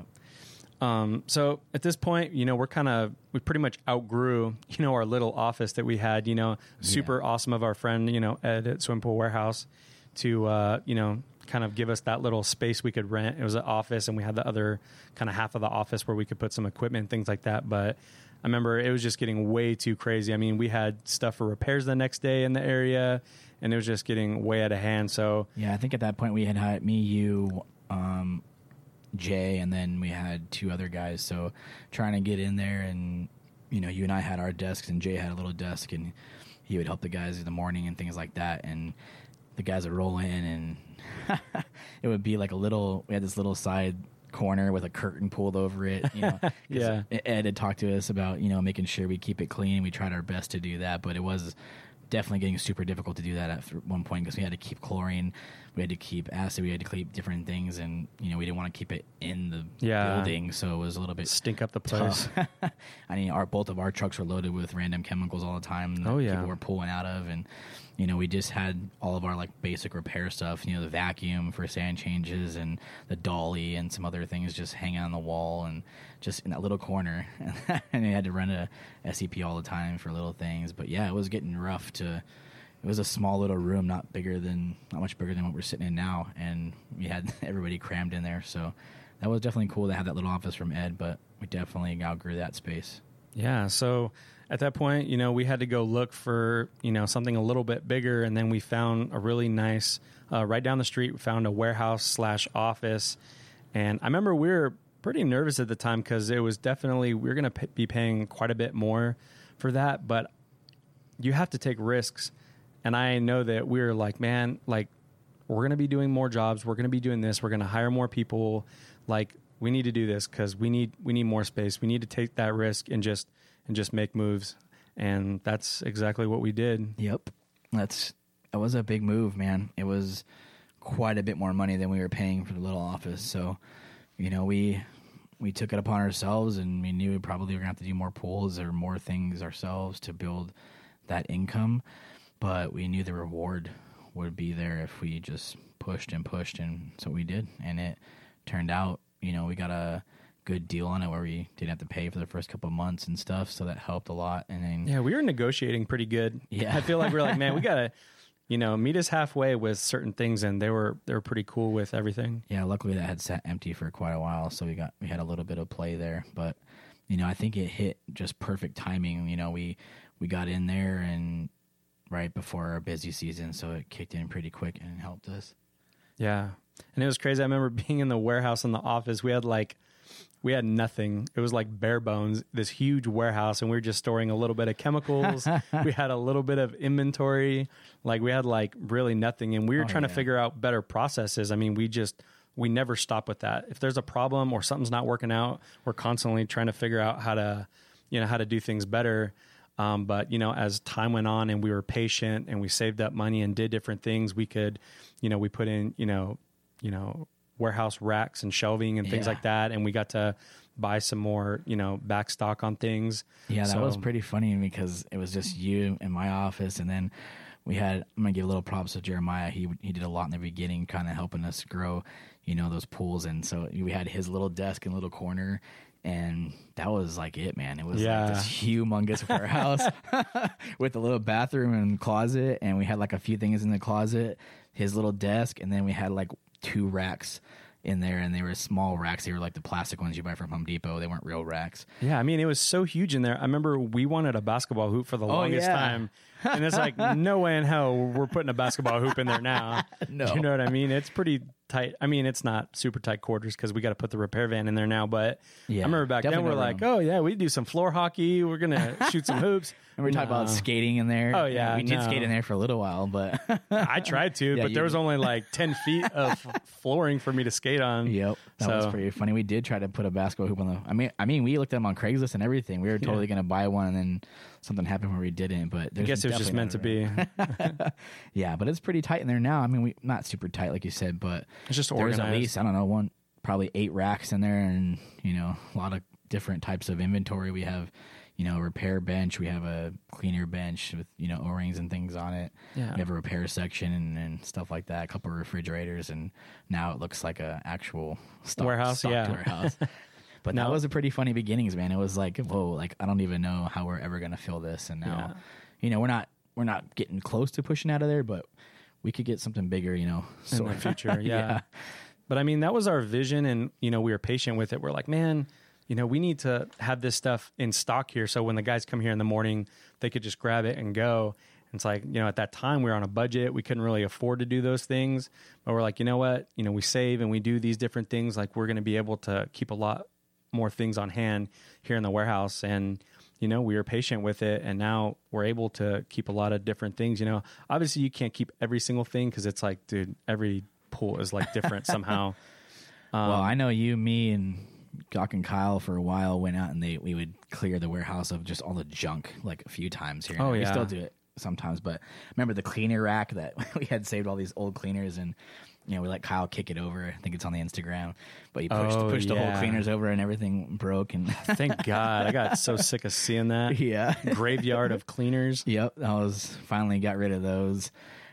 Um, so at this point, you know, we're kind of we pretty much outgrew, you know, our little office that we had. You know, super awesome of our friend, you know, Ed at Swim Pool Warehouse, to uh, you know, kind of give us that little space we could rent. It was an office, and we had the other kind of half of the office where we could put some equipment things like that. But I remember it was just getting way too crazy. I mean, we had stuff for repairs the next day in the area, and it was just getting way out of hand. So yeah. I think at that point we had had me, you, um, Jay, and then we had two other guys. So trying to get in there, and you know, you and I had our desks, and Jay had a little desk, and he would help the guys in the morning and things like that, and the guys would roll in, and it would be like a little. We had this little side corner with a curtain pulled over it. You know, Yeah. Ed had talked to us about you know making sure we keep it clean. We tried our best to do that, but it was definitely getting super difficult to do that at one point because we had to keep chlorine, we had to keep acid, we had to keep different things, and you know we didn't want to keep it in the Yeah. building, so it was a little bit Stink up the place. I mean, our both of our trucks were loaded with random chemicals all the time. that Oh, yeah. people were pulling out of, and you know we just had all of our like basic repair stuff. You know, the vacuum for sand changes and the dolly and some other things just hanging on the wall and just in that little corner, and we had to run a SCP all the time for little things. But yeah, it was getting rough to. It was a small little room, not bigger than, not much bigger than what we're sitting in now, and we had everybody crammed in there. So that was definitely cool to have that little office from Ed, but we definitely outgrew that space. Yeah. So at that point, you know, we had to go look for, you know, something a little bit bigger. And then we found a really nice, uh, right down the street, we found a warehouse slash office. And I remember we were pretty nervous at the time because it was definitely, we are going to p- be paying quite a bit more for that. But you have to take risks. And I know that we were like, man, like, we're going to be doing more jobs. We're going to be doing this. We're going to hire more people. Like, we need to do this because we need we need more space. We need to take that risk and just and just make moves. And that's exactly what we did. Yep. That's that was a big move, man. It was quite a bit more money than we were paying for the little office. So, you know, we we took it upon ourselves and we knew we probably were gonna have to do more pools or more things ourselves to build that income. But we knew the reward would be there if we just pushed and pushed and so we did. And it turned out, you know, we got a good deal on it where we didn't have to pay for the first couple of months and stuff, so that helped a lot. And then Yeah, we were negotiating pretty good. Yeah. I feel like we are like, man, we gotta, you know, meet us halfway with certain things, and they were they were pretty cool with everything. Yeah, luckily that had sat empty for quite a while, so we got we had a little bit of play there. But you know, I think it hit just perfect timing. You know, we we got in there and right before our busy season, so it kicked in pretty quick and helped us. Yeah. And it was crazy. I remember being in the warehouse in the office. We had like we had nothing. It was like bare bones, this huge warehouse, and we were just storing a little bit of chemicals. we had a little bit of inventory. Like we had like really nothing. And we were Oh, trying to figure out better processes. I mean, we just we never stop with that. If there's a problem or something's not working out, we're constantly trying to figure out how to, you know, how to do things better. Um, but you know, as time went on and we were patient and we saved up money and did different things, we could, you know, we put in, you know, you know, warehouse racks and shelving and things Yeah. like that, and we got to buy some more, you know, back stock on things. Yeah, that So- was pretty funny because it was just you in my office, and then we had. I'm gonna give a little props to Jeremiah. He he did a lot in the beginning, kind of helping us grow, you know, those pools, and so we had his little desk and little corner. And that was like it, man. It was Yeah. like this humongous warehouse with a little bathroom and closet, and we had like a few things in the closet, his little desk, and then we had like two racks in there, and they were small racks. They were like the plastic ones you buy from Home Depot. They weren't real racks. Yeah, I mean, it was so huge in there. I remember we wanted a basketball hoop for the oh, longest Oh, yeah. time, and it's like no way in hell we're putting a basketball hoop in there now. No. you know what I mean? It's pretty tight. I mean, it's not super tight quarters because we got to put the repair van in there now. But Yeah, I remember back then we're like, room. oh yeah, we do some floor hockey. We're gonna shoot some hoops. And we talked about No. skating in there. Oh, yeah, we did skate in there for a little while, but I tried to, Yeah, but there was did. only like ten feet of flooring for me to skate on. yep, that was pretty funny. We did try to put a basketball hoop on the. I mean, I mean, we looked at them on Craigslist and everything. We were totally going to buy one, and then something happened where we didn't. But I guess it was just meant to be. Yeah, but it's pretty tight in there now. I mean, we not super tight like you said, but It's just there's at least I don't know one probably eight racks in there, and you know a lot of different types of inventory. We have. You know, a repair bench. We have a cleaner bench with you know O rings and things on it. Yeah. We have a repair section and, and stuff like that. A couple of refrigerators, and now it looks like a actual stock, Warehouse, stocked yeah. warehouse. But that No. was a pretty funny beginnings, man. It was like, whoa, like I don't even know how we're ever gonna fill this. And now, Yeah. you know, we're not we're not getting close to pushing out of there, but we could get something bigger, you know, in the future. Yeah. But I mean, that was our vision, and you know, we were patient with it. We're like, man, you know, we need to have this stuff in stock here, so when the guys come here in the morning, they could just grab it and go. And it's like, you know, at that time we were on a budget, we couldn't really afford to do those things, but we're like, you know what, you know, we save and we do these different things. Like we're going to be able to keep a lot more things on hand here in the warehouse, and you know, we were patient with it, and now we're able to keep a lot of different things. You know, obviously you can't keep every single thing because it's like, dude, every pool is like different somehow. Um, well, I know you, me, and Gawk and Kyle for a while went out and they we would clear the warehouse of just all the junk like a few times here. and Oh, there. we still do it sometimes. But remember the cleaner rack that we had saved all these old cleaners and. You know, we let Kyle kick it over. I think it's on the Instagram, but he pushed, Oh, pushed the whole cleaners over and everything broke. And Thank God. I got so sick of seeing that. yeah, Graveyard of cleaners. Yep, I was finally got rid of those,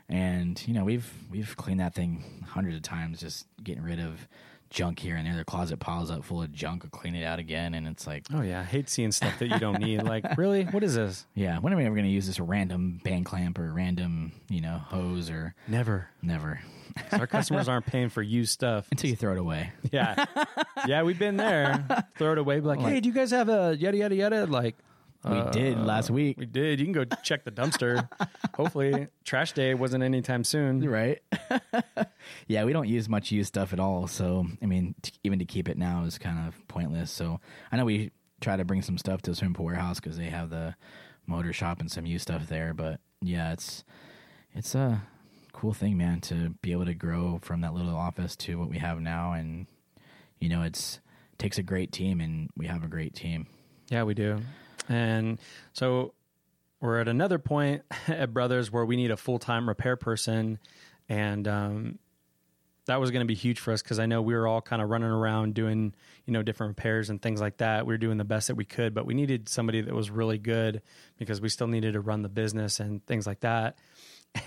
and you know we've we've cleaned that thing hundreds of times, just getting rid of junk here and there. The closet piles up full of junk. I clean it out again, and it's like, Oh yeah, I hate seeing stuff that you don't need. Like, really? What is this? yeah, when are we ever going to use this random band clamp or random you know hose or Never. never Our customers aren't paying for used stuff. until you throw it away. Yeah, yeah, we've been there. Throw it away. Be like, hey, do you guys have a yada yada yada? Like, We uh, did last week, we did. You can go check the dumpster. Hopefully, trash day wasn't anytime soon. right? yeah, we don't use much used stuff at all. So, I mean, t- even to keep it now is kind of pointless. So, I know we try to bring some stuff to Swimming Pool Warehouse because they have the motor shop and some used stuff there. But yeah, it's it's a cool thing, man, to be able to grow from that little office to what we have now. And you know, it's takes a great team, and we have a great team. Yeah, we do. And so we're at another point at Brothers where we need a full time repair person. And um, that was going to be huge for us because I know we were all kind of running around doing, you know, different repairs and things like that. We were doing the best that we could, but we needed somebody that was really good because we still needed to run the business and things like that.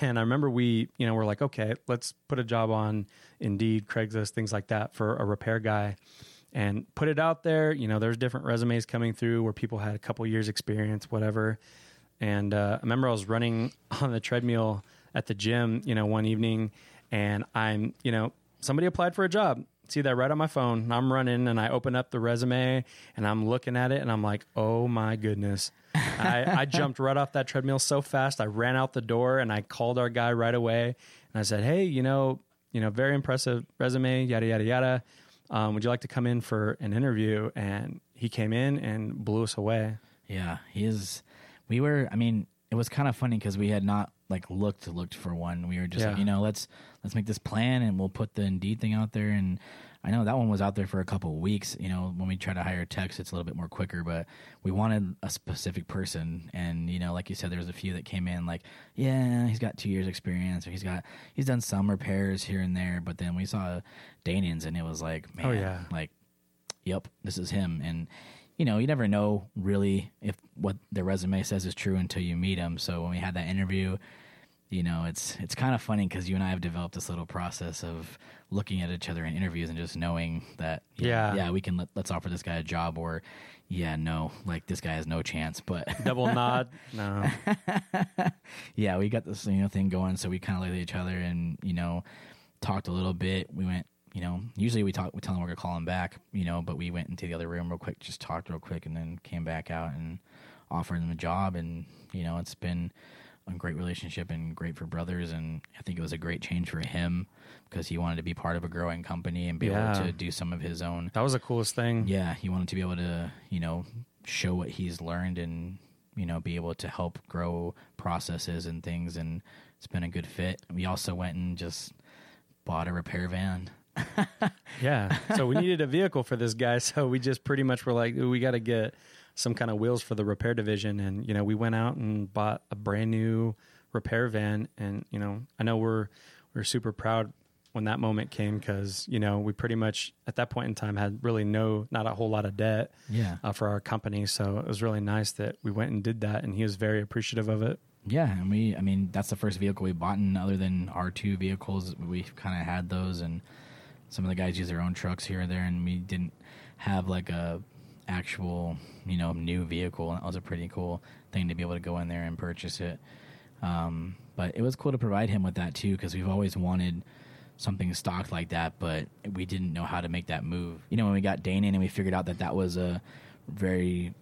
And I remember we, you know, we're like, okay, let's put a job on Indeed, Craigslist, things like that for a repair guy and put it out there. You know, there's different resumes coming through where people had a couple years experience, whatever. And uh, I remember I was running on the treadmill at the gym, you know, one evening, and I'm, you know, somebody applied for a job. See that right on my phone. And I'm running and I open up the resume and I'm looking at it and I'm like, oh my goodness. I, I jumped right off that treadmill so fast. I ran out the door and I called our guy right away and I said, hey, you know, you know, very impressive resume, yada yada yada. Um, would you like to come in for an interview? And he came in and blew us away. Yeah, he is. We were. I mean, it was kind of funny because we had not like looked looked for one. We were just like, you know, let's let's make this plan and we'll put the Indeed thing out there. And I know that one was out there for a couple of weeks. You know, when we try to hire techs, it's a little bit more quicker. But we wanted a specific person, and you know, like you said, there was a few that came in like, yeah, he's got two years experience, or he's got he's done some repairs here and there. But then we saw Danians, and it was like, oh, man, Oh, yeah. like yep, this is him. And you know, you never know really if what their resume says is true until you meet them. So when we had that interview, you know, it's it's kind of funny because you and I have developed this little process of looking at each other in interviews and just knowing that Yeah. yeah, we can let, let's offer this guy a job or yeah, no, like this guy has no chance. But Double nod. No. yeah, we got this you know thing going, so we kind of looked at each other and you know talked a little bit. We went, you know, usually we talk, we tell them we're gonna call him back, you know, but we went into the other room real quick, just talked real quick, and then came back out and offered him a job, and you know, it's been a great relationship and great for brothers, and I think it was a great change for him because he wanted to be part of a growing company and be Yeah. able to do some of his own That was the coolest thing. yeah, he wanted to be able to, you know, show what he's learned and, you know, be able to help grow processes and things. And it's been a good fit. We also went and just bought a repair van. Yeah. So we needed a vehicle for this guy. So we just pretty much were like, we got to get some kind of wheels for the repair division. And, you know, we went out and bought a brand new repair van. And, you know, I know we're, we're super proud when that moment came because, you know, we pretty much at that point in time had really no, not a whole lot of debt Yeah. uh, for our company. So it was really nice that we went and did that. And he was very appreciative of it. Yeah. And we, I mean, that's the first vehicle we bought. And other than our two vehicles, we kind of had those. And some of the guys use their own trucks here and there. And we didn't have like a actual, you know, new vehicle. And that was a pretty cool thing to be able to go in there and purchase it. Um, but it was cool to provide him with that too because we've always wanted something stocked like that, but we didn't know how to make that move. You know, when we got Dane in and we figured out that that was a very,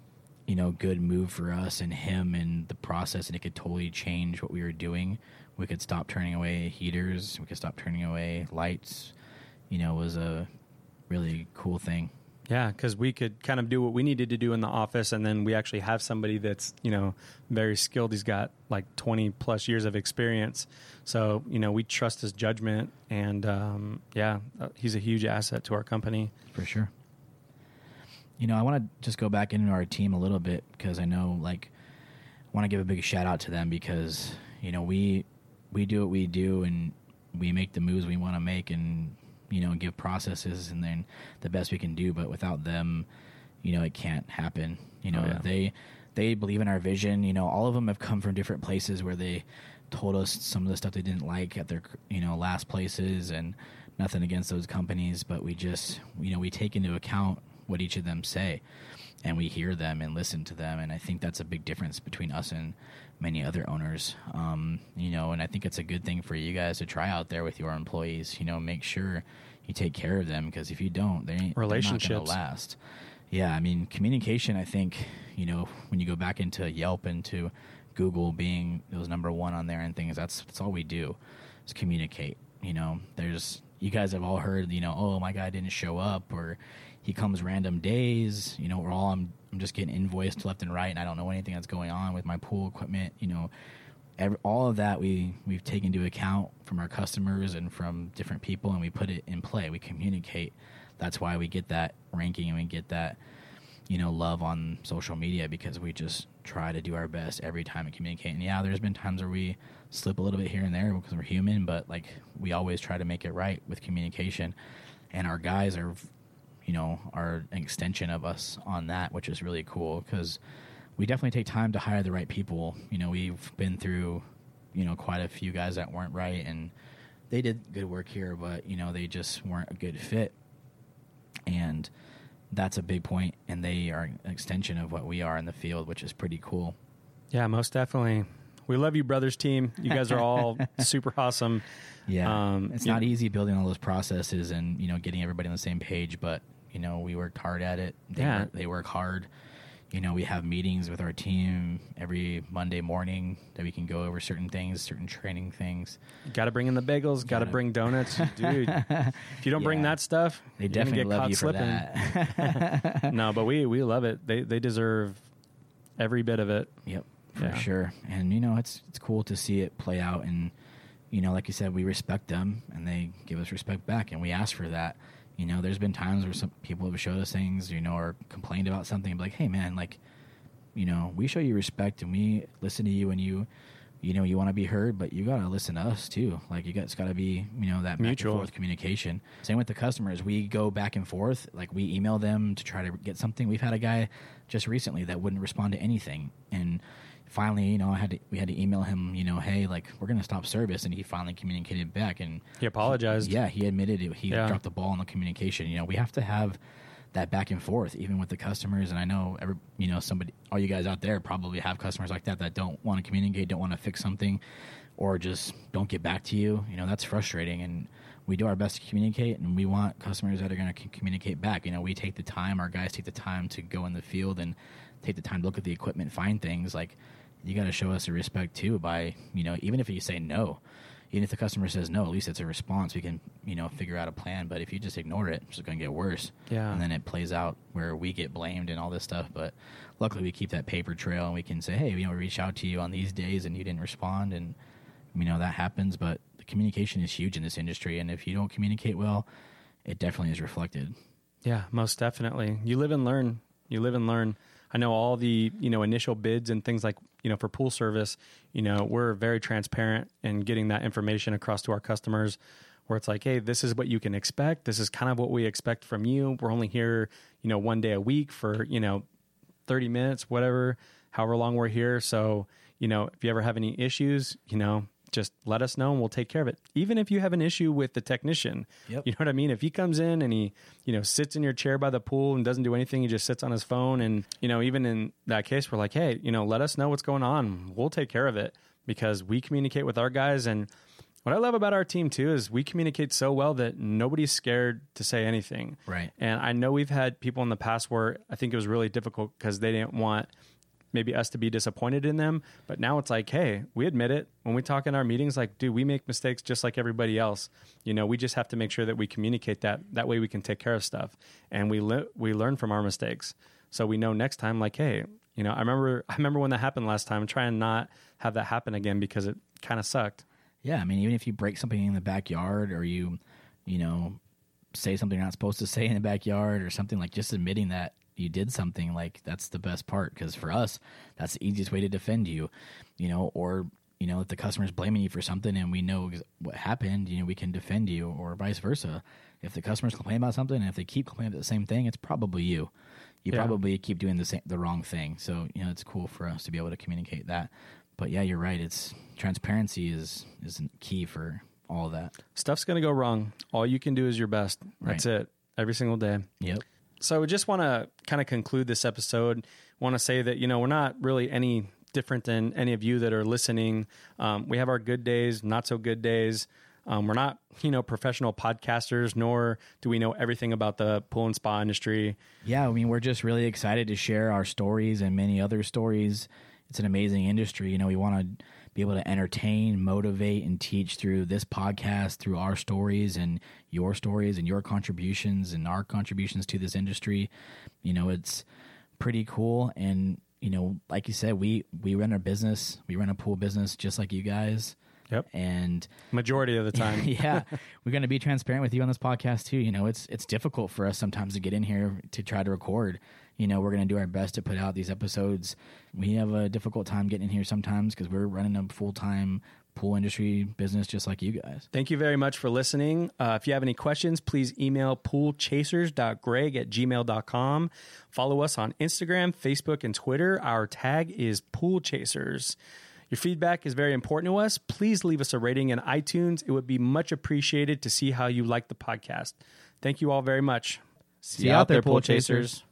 you know, good move for us and him and the process, and it could totally change what we were doing. We could stop turning away heaters. We could stop turning away lights. You know, was a really cool thing. Yeah, because we could kind of do what we needed to do in the office, and then we actually have somebody that's you know very skilled. He's got like twenty plus years of experience, so you know we trust his judgment, and um, yeah, uh, he's a huge asset to our company. for sure. You know, I want to just go back into our team a little bit because I know, like, I want to give a big shout out to them because you know we we do what we do and we make the moves we want to make and you know give processes and then the best we can do but without them you know it can't happen. You know Oh, yeah. they they believe in our vision. You know all of them have come from different places where they told us some of the stuff they didn't like at their you know last places and nothing against those companies but we just you know we take into account what each of them say and we hear them and listen to them and i think that's a big difference between us and many other owners. Um, you know and i think it's a good thing for you guys to try out there with your employees. You know make sure you take care of them because if you don't they ain't they're not gonna Relationships. last. Yeah i mean communication i think you know when you go back into yelp and to google being those number one on there and things that's that's all we do is communicate. You know there's you guys have all heard you know oh my guy didn't show up or he comes random days you know or all i'm, I'm just getting invoiced left and right and i don't know anything that's going on with my pool equipment you know. Every, all of that we we've taken into account from our customers and from different people and we put it in play. We communicate. That's why we get that ranking and we get that you know love on social media because we just try to do our best every time and communicate. And yeah there's been times where we slip a little bit here and there because we're human but like we always try to make it right with communication. And our guys are you know are an extension of us on that which is really cool because we definitely take time to hire the right people you know we've been through you know quite a few guys that weren't right and they did good work here but you know they just weren't a good fit and that's a big point and they are an extension of what we are in the field which is pretty cool Yeah, most definitely. We love you, brothers team. You guys are all super awesome. yeah Um, it's not know- easy building all those processes and you know getting everybody on the same page but you know we worked hard at it they, Yeah. work, they work hard you know we have meetings with our team every monday morning that we can go over certain things certain training things Got to bring in the bagels. Got to Gotta- bring donuts, dude. If you don't bring that stuff, they definitely get love caught you for slipping. that no, but we we love it. They they deserve every bit of it. Yep, for Yeah. sure. And you know, it's it's cool to see it play out. And you know, like you said, we respect them, and they give us respect back, and we ask for that. You know, there's been times where some people have showed us things, you know, or complained about something, like, "Hey, man, like, you know, we show you respect, and we listen to you, and you." You know, you want to be heard, but you gotta listen to us too. Like you got, it's got to be, you know, that back Mutual. and forth communication. Same with the customers. We go back and forth. Like we email them to try to get something. We've had a guy just recently that wouldn't respond to anything, and finally, you know, I had to, we had to email him. You know, hey, like we're gonna stop service, and he finally communicated back. And He apologized. yeah, he admitted it. He Yeah. dropped the ball on the communication. You know, we have to have that back and forth, even with the customers. And I know every, you know, somebody, all you guys out there probably have customers like that that don't want to communicate, don't want to fix something, or just don't get back to you. You know, that's frustrating. And we do our best to communicate, and we want customers that are going to communicate back. You know, we take the time, our guys take the time to go in the field and take the time to look at the equipment, find things like. You got to show us a respect too by you know even if you say no, even if the customer says no, at least it's a response. We can, you know, figure out a plan. But if you just ignore it, it's going to get worse. Yeah. And then it plays out where we get blamed and all this stuff. But luckily, we keep that paper trail and we can say, hey, you know, we reach out to you on these days and you didn't respond. And, you know, that happens. But the communication is huge in this industry. And if you don't communicate well, it definitely is reflected. Yeah, most definitely. You live and learn. You live and learn. I know all the, you know, initial bids and things like, you know, for pool service, you know, we're very transparent in getting that information across to our customers where it's like, hey, this is what you can expect. This is kind of what we expect from you. We're only here, you know, one day a week for, you know, 30 minutes, whatever, however long we're here. So, you know, if you ever have any issues, you know, just let us know and we'll take care of it. Even if you have an issue with the technician, Yep. you know what I mean? If he comes in and he, you know, sits in your chair by the pool and doesn't do anything, he just sits on his phone. And, you know, even in that case, we're like, hey, you know, let us know what's going on. We'll take care of it because we communicate with our guys. And what I love about our team too is we communicate so well that nobody's scared to say anything. Right. And I know we've had people in the past where I think it was really difficult because they didn't want maybe us to be disappointed in them. But now it's like, hey, we admit it when we talk in our meetings. Like, dude, we make mistakes just like everybody else. You know, we just have to make sure that we communicate that. That way, we can take care of stuff, and we le- we learn from our mistakes. So we know next time, like, hey, you know, I remember I remember when that happened last time. Try and not have that happen again because it kind of sucked. Yeah, I mean, even if you break something in the backyard or you, you know, say something you're not supposed to say in the backyard or something like just admitting that you did something like that's the best part because for us that's the easiest way to defend you you know or you know if the customer's blaming you for something and we know ex- what happened you know we can defend you or vice versa if the customer's complaining about something and if they keep complaining about the same thing it's probably you you Yeah. probably keep doing the same the wrong thing so you know it's cool for us to be able to communicate that but yeah you're right it's transparency is is key for all that Stuff's going to go wrong. All you can do is your best. That's it. Every single day. yep So we just want to kind of conclude this episode. Want to say that you know we're not really any different than any of you that are listening. Um, we have our good days, not so good days. Um, we're not you know professional podcasters, nor do we know everything about the pool and spa industry. Yeah, I mean, we're just really excited to share our stories and many other stories. It's an amazing industry. You know, we want to be able to entertain, motivate, and teach through this podcast, through our stories and your stories and your contributions and our contributions to this industry. You know, it's pretty cool. And, you know, like you said, we, we run a business, we run a pool business just like you guys. Yep. And Majority of the time. yeah, we're going to be transparent with you on this podcast too. You know, it's it's difficult for us sometimes to get in here to try to record. You know, we're going to do our best to put out these episodes. We have a difficult time getting in here sometimes because we're running a full time pool industry business just like you guys. Thank you very much for listening. Uh, if you have any questions, please email poolchasers.greg at gmail.com. Follow us on Instagram, Facebook, and Twitter. Our tag is Pool Chasers. Your feedback is very important to us. Please leave us a rating in iTunes. It would be much appreciated to see how you like the podcast. Thank you all very much. See you out there, Pool Chasers.